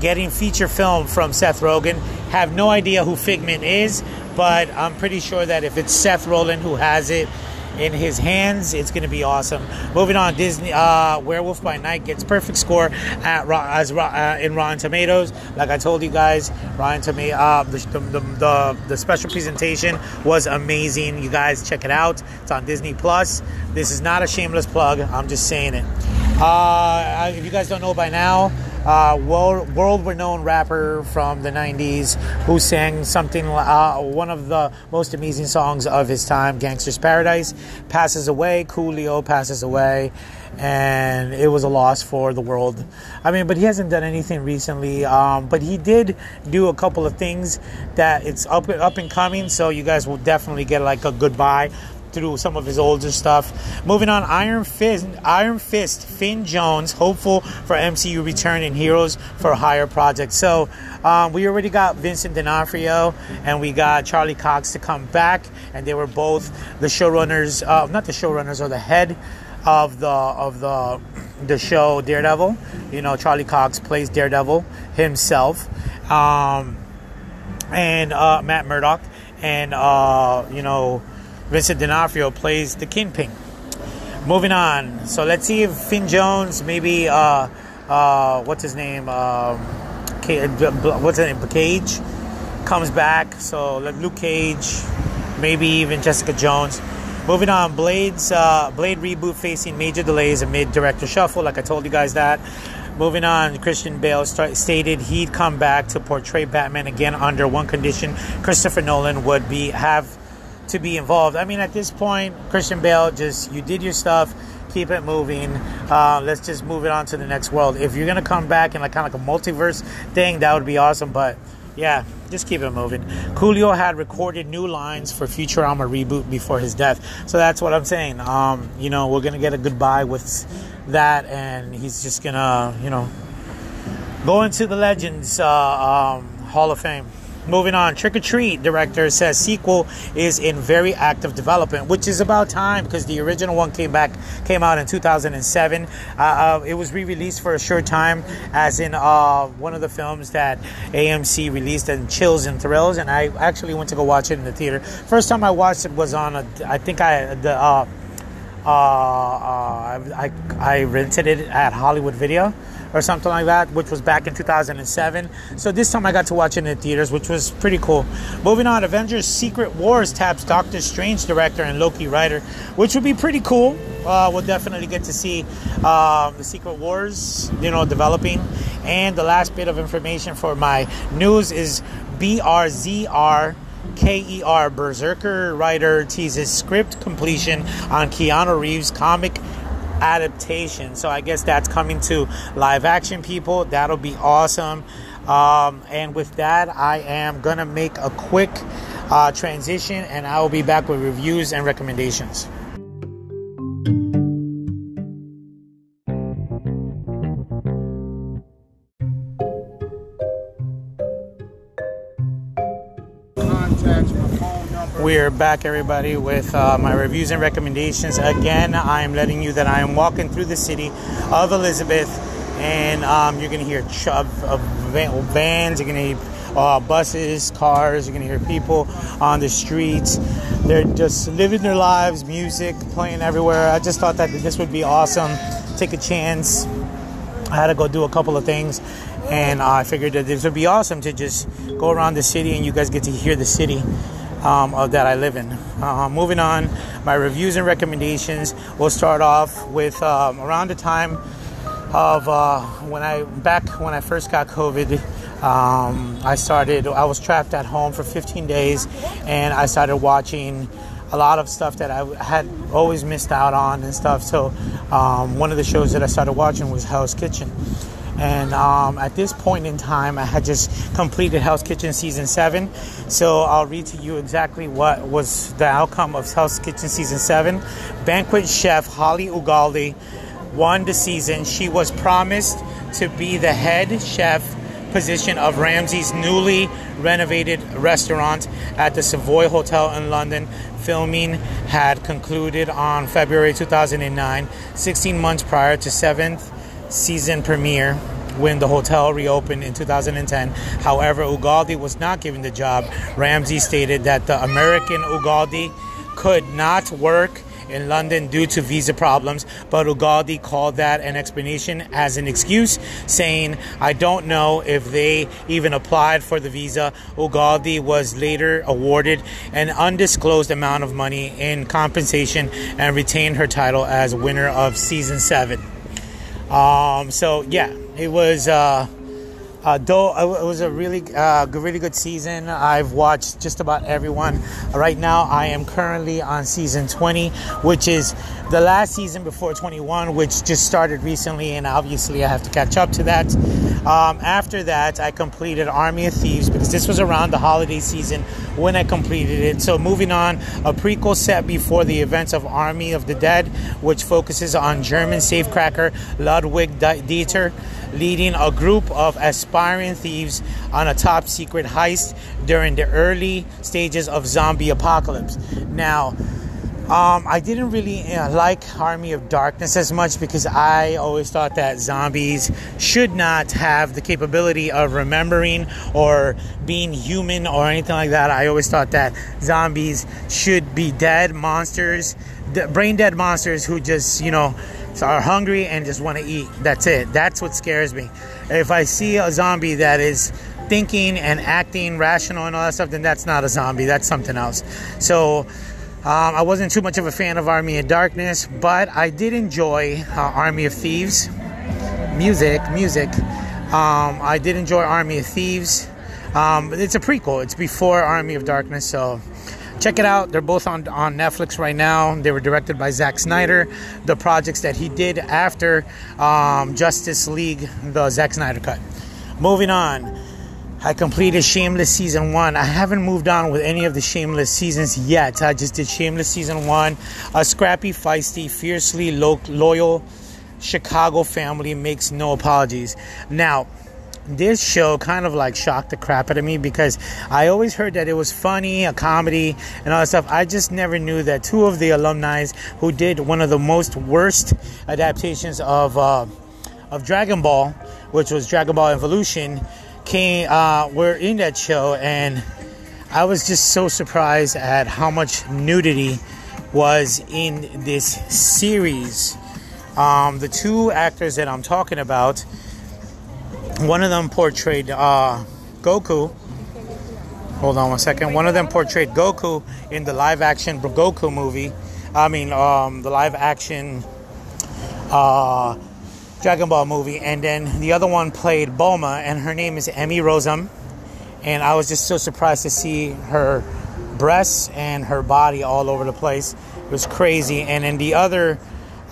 getting feature film from Seth Rogen. Have no idea who Figment is, but I'm pretty sure that if it's Seth Rogen who has it in his hands, it's going to be awesome. Moving on, Disney uh, Werewolf by Night gets perfect score at as uh, in Rotten Tomatoes. Like I told you guys, Rotten Tomato uh, the, the, the, the special presentation was amazing. You guys check it out. It's on Disney Plus. This is not a shameless plug. I'm just saying it. Uh, if you guys don't know by now, uh, world, world renowned rapper from the 90s who sang something, uh, one of the most amazing songs of his time, Gangster's Paradise, passes away. Coolio passes away. And it was a loss for the world. I mean, but he hasn't done anything recently. Um, but he did do a couple of things that it's up up and coming. So you guys will definitely get like a goodbye through some of his older stuff. Moving on, Iron Fist, Iron Fist, Finn Jones, hopeful for MCU return in Heroes for Hire project. So um, we already got Vincent D'Onofrio and we got Charlie Cox to come back, and they were both the showrunners, uh, not the showrunners, or the head of the of the the show Daredevil. You know, Charlie Cox plays Daredevil himself, um, and uh, Matt Murdock, and uh, you know. Vincent D'Onofrio plays the Kingpin. Moving on, so let's see if Finn Jones, maybe uh, uh, what's his name, um, what's his name, Cage, comes back. So Luke Cage, maybe even Jessica Jones. Moving on, Blade's uh, Blade reboot facing major delays amid director shuffle. Like I told you guys that. Moving on, Christian Bale start, stated he'd come back to portray Batman again under one condition: Christopher Nolan would be have to be involved. I mean, at this point, Christian Bale just you did your stuff, keep it moving. Uh, let's just move it on to the next world. If you're gonna come back in like kind of like a multiverse thing, that would be awesome. But yeah, just keep it moving. Coolio had recorded new lines for Futurama reboot before his death, so that's what I'm saying. Um, you know, we're gonna get a goodbye with that, and he's just gonna, you know, go into the Legends uh, um, Hall of Fame. Moving on, Trick 'r Treat director says sequel is in very active development, which is about time because the original one came back came out in 2007. Uh, uh, it was re-released for a short time, as in uh, one of the films that AMC released in Chills and Thrills, and I actually went to go watch it in the theater. First time I watched it was on a, I think I the. Uh, uh, uh, I, I rented it at Hollywood Video or something like that, which was back in 2007. So this time I got to watch it in the theaters, which was pretty cool. Moving on, Avengers Secret Wars taps Doctor Strange director and Loki writer, which would be pretty cool. Uh, we'll definitely get to see um, the Secret Wars, you know, developing. And the last bit of information for my news is BRZR KER Berserker writer teases script completion on Keanu Reeves comic adaptation. So I guess that's coming to live action people. That'll be awesome. Um, and with that, I am gonna make a quick uh, transition, and I will be back with reviews and recommendations. We're back, everybody, with uh, my reviews and recommendations. Again, I am letting you that I am walking through the city of Elizabeth, and um, you're going to hear ch- of, vans, you're going to hear uh, buses, cars, you're going to hear people on the streets. They're just living their lives, music playing everywhere. I just thought that this would be awesome. Take a chance. I had to go do a couple of things, and I figured that this would be awesome to just go around the city and you guys get to hear the city. Um, of, that I live in. Uh, moving on, my reviews and recommendations. We'll start off with um, around the time of uh, when I back when I first got COVID. Um, I started. I was trapped at home for 15 days, and I started watching a lot of stuff that I had always missed out on and stuff. So um, one of the shows that I started watching was Hell's Kitchen. And um, at this point in time, I had just completed Hell's Kitchen season seven. So I'll read to you exactly what was the outcome of Hell's Kitchen season seven. Banquet chef Holly Ugalde won the season. She was promised to be the head chef position of Ramsay's newly renovated restaurant at the Savoy Hotel in London. Filming had concluded on February 2009, 16 months prior to seventh season premiere when the hotel reopened in 2010. However, Ugalde was not given the job. Ramsay stated that the American Ugalde could not work in London due to visa problems, but Ugalde called that an explanation as an excuse, saying, I don't know if they even applied for the visa. Ugalde was later awarded an undisclosed amount of money in compensation and retained her title as winner of season seven. Um, so yeah, it was. Uh, uh, though it was a really, uh, really good season. I've watched just about everyone. Right now, I am currently on season 20, which is the last season before 21, which just started recently, and obviously I have to catch up to that. Um, after that, I completed Army of Thieves because this was around the holiday season when I completed it. So, moving on, a prequel set before the events of Army of the Dead, which focuses on German safecracker Ludwig Dieter leading a group of aspiring thieves on a top secret heist during the early stages of zombie apocalypse. Now, um, I didn't really like Army of Darkness as much because I always thought that zombies should not have the capability of remembering or being human or anything like that. I always thought that zombies should be dead monsters, brain dead monsters who just, you know, are hungry and just want to eat. That's it. That's what scares me. If I see a zombie that is thinking and acting rational and all that stuff, then that's not a zombie. That's something else. So, um, I wasn't too much of a fan of Army of Darkness, but I did enjoy uh, Army of Thieves. Music, music. Um, I did enjoy Army of Thieves. Um, it's a prequel. It's before Army of Darkness, so check it out. They're both on on Netflix right now. They were directed by Zack Snyder. The projects that he did after um, Justice League, the Zack Snyder cut. Moving on. I completed Shameless season one. I haven't moved on with any of the Shameless seasons yet. I just did Shameless season one. A scrappy, feisty, fiercely lo- loyal Chicago family makes no apologies. Now, this show kind of like shocked the crap out of me because I always heard that it was funny, a comedy, and all that stuff. I just never knew that two of the alumni who did one of the most worst adaptations of uh, of Dragon Ball, which was Dragon Ball Evolution, came uh, were in that show, and I was just so surprised at how much nudity was in this series. Um, the two actors that I'm talking about, one of them portrayed uh, Goku. Hold on one second. One of them portrayed Goku in the live action Goku movie. I mean, um, the live action uh, Dragon Ball movie, and then the other one played Bulma, and her name is Emmy Rossum, and I was just so surprised to see her breasts and her body all over the place. It was crazy. And then the other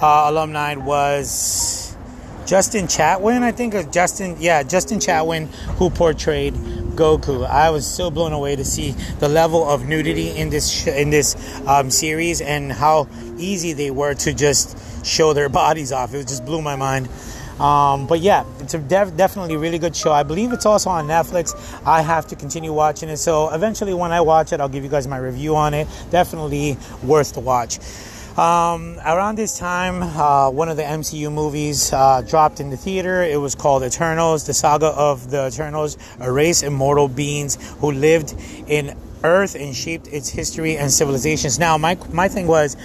uh, alumni was Justin Chatwin, I think, of Justin, yeah, Justin Chatwin, who portrayed Goku. I was so blown away to see the level of nudity in this sh- in this um, series and how easy they were to just show their bodies off. It just blew my mind. Um, but yeah, it's a def- definitely really good show. I believe it's also on Netflix. I have to continue watching it. So eventually, when I watch it, I'll give you guys my review on it. Definitely worth the watch. Um, around this time, uh, one of the MCU movies uh, dropped in the theater. It was called Eternals, the saga of the Eternals, a race of immortal beings who lived in Earth and shaped its history and civilizations. Now, my my thing was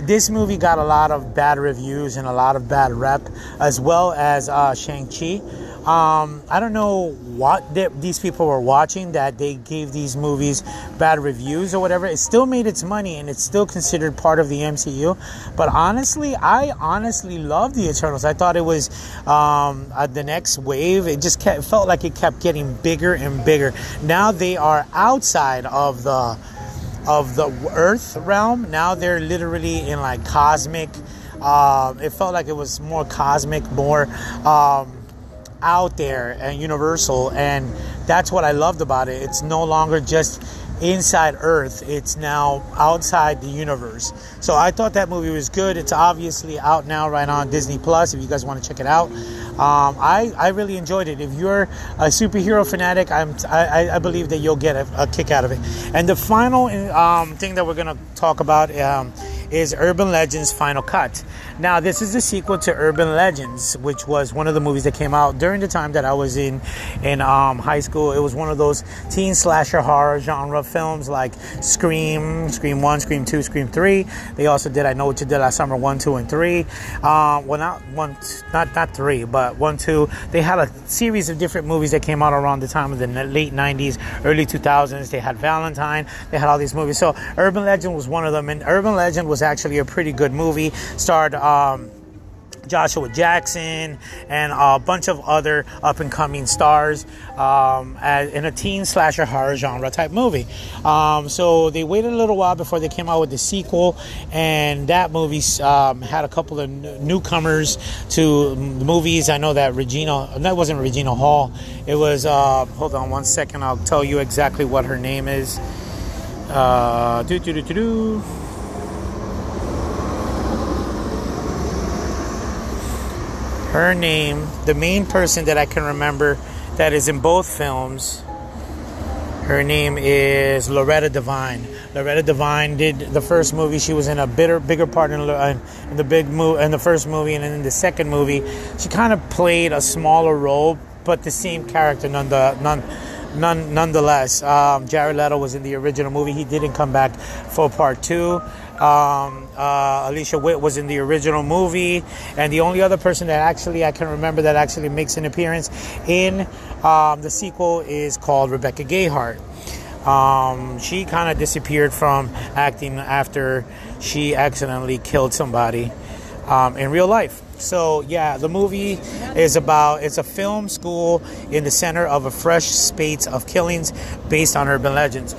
this movie got a lot of bad reviews and a lot of bad rep, as well as uh, Shang Chi. Um, I don't know what th- these people were watching that they gave these movies bad reviews or whatever. It still made its money and it's still considered part of the MCU. But honestly, I honestly love the Eternals. I thought it was um, uh, the next wave. It just kept, felt like it kept getting bigger and bigger. Now they are outside of the of the Earth realm. Now they're literally in like cosmic. Uh, it felt like it was more cosmic, more. Um, out there and universal and that's what i loved about it. It's no longer just inside earth it's now outside the universe. So i thought that movie was good. It's obviously out now right on disney plus if you guys want to check it out. Um, I, I really enjoyed it. If you're a superhero fanatic I'm, I, I believe that you'll get a, a kick out of it. And the final um, thing that we're going to talk about um, is Urban Legends Final Cut. Now, this is the sequel to Urban Legends, which was one of the movies that came out during the time that I was in in um, high school. It was one of those teen slasher horror genre films like Scream, Scream One, Scream Two, Scream Three. They also did I Know What You Did Last Summer One, Two, and Three. Um, well, not one, not not three, but one, two. They had a series of different movies that came out around the time of the late '90s, early 2000s. They had Valentine. They had all these movies. So Urban Legend was one of them, and Urban Legend was actually a pretty good movie. Starred um, Joshua Jackson and a bunch of other up and coming stars um, as, in a teen slasher horror genre type movie. Um, so they waited a little while before they came out with the sequel, and that movie um, had a couple of newcomers to the movies. I know that Regina, that wasn't Regina Hall. It was, uh, hold on one second, I'll tell you exactly what her name is. Uh, do, do, do, do, do. Her name, the main person that I can remember that is in both films, her name is Loretta Devine. Loretta Devine did the first movie. She was in a bitter, bigger part in, in the big movie, in the first movie, and then in the second movie, she kind of played a smaller role, but the same character none, none, none, nonetheless. Um, Jared Leto was in the original movie. He didn't come back for part two. Um, uh, Alicia Witt was in the original movie, and the only other person that actually I can remember that actually makes an appearance in um, the sequel is called Rebecca Gayheart. Um, she kind of disappeared from acting after she accidentally killed somebody um, in real life. So yeah, the movie is about it's a film school in the center of a fresh spate of killings based on urban legends.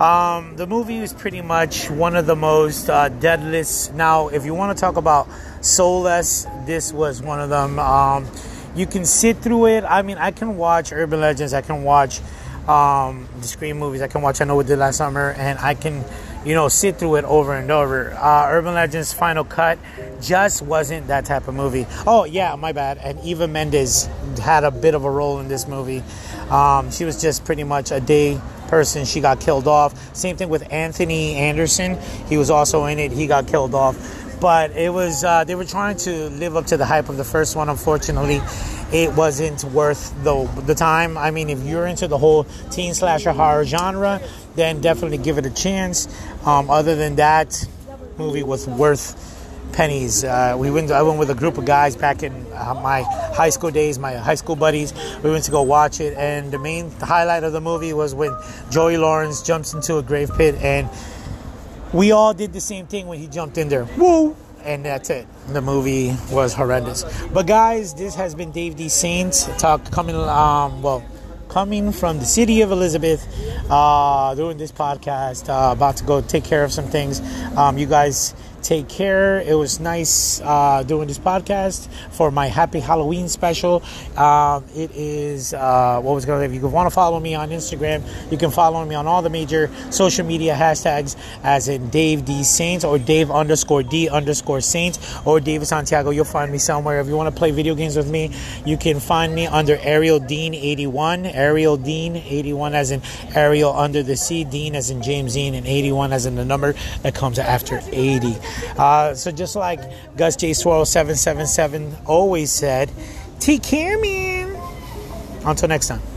Um, the movie is pretty much one of the most uh, deadliest. Now, if you want to talk about soulless, this was one of them. Um, you can sit through it. I mean, I can watch Urban Legends. I can watch um, the Scream movies. I can watch I Know What Did Last Summer, and I can, you know, sit through it over and over. Uh, Urban Legends Final Cut just wasn't that type of movie. Oh yeah, my bad. And Eva Mendes had a bit of a role in this movie. Um, she was just pretty much a day person. She got killed off. Same thing with Anthony Anderson. He was also in it. He got killed off. But it was uh, they were trying to live up to the hype of the first one. Unfortunately, it wasn't worth the the time. I mean, if you're into the whole teen slasher horror genre, then definitely give it a chance. Um, other than that, movie was worth pennies. Uh, we went. I went with a group of guys back in uh, my high school days, my high school buddies. We went to go watch it, and the main highlight of the movie was when Joey Lawrence jumps into a grave pit, and we all did the same thing when he jumped in there. Woo! And that's it. The movie was horrendous. But guys, this has been Dave D. Saint talk coming. Um, well coming from the city of Elizabeth, uh, doing this podcast. Uh, about to go take care of some things. Um, you guys take care. It was nice uh, doing this podcast for my Happy Halloween special. Um, it is uh, what was going to. If you want to follow me on Instagram, you can follow me on all the major social media hashtags, as in Dave D Saints or Dave underscore D underscore Saints or David Santiago. You'll find me somewhere. If you want to play video games with me, you can find me under Ariel Dean eighty one. Ariel Dean eighty one, as in Ariel under the sea. Dean as in James Dean, and eighty one as in the number that comes after eighty. Uh, so just like Gus J Swirl 777 always said, take care, man. Until next time.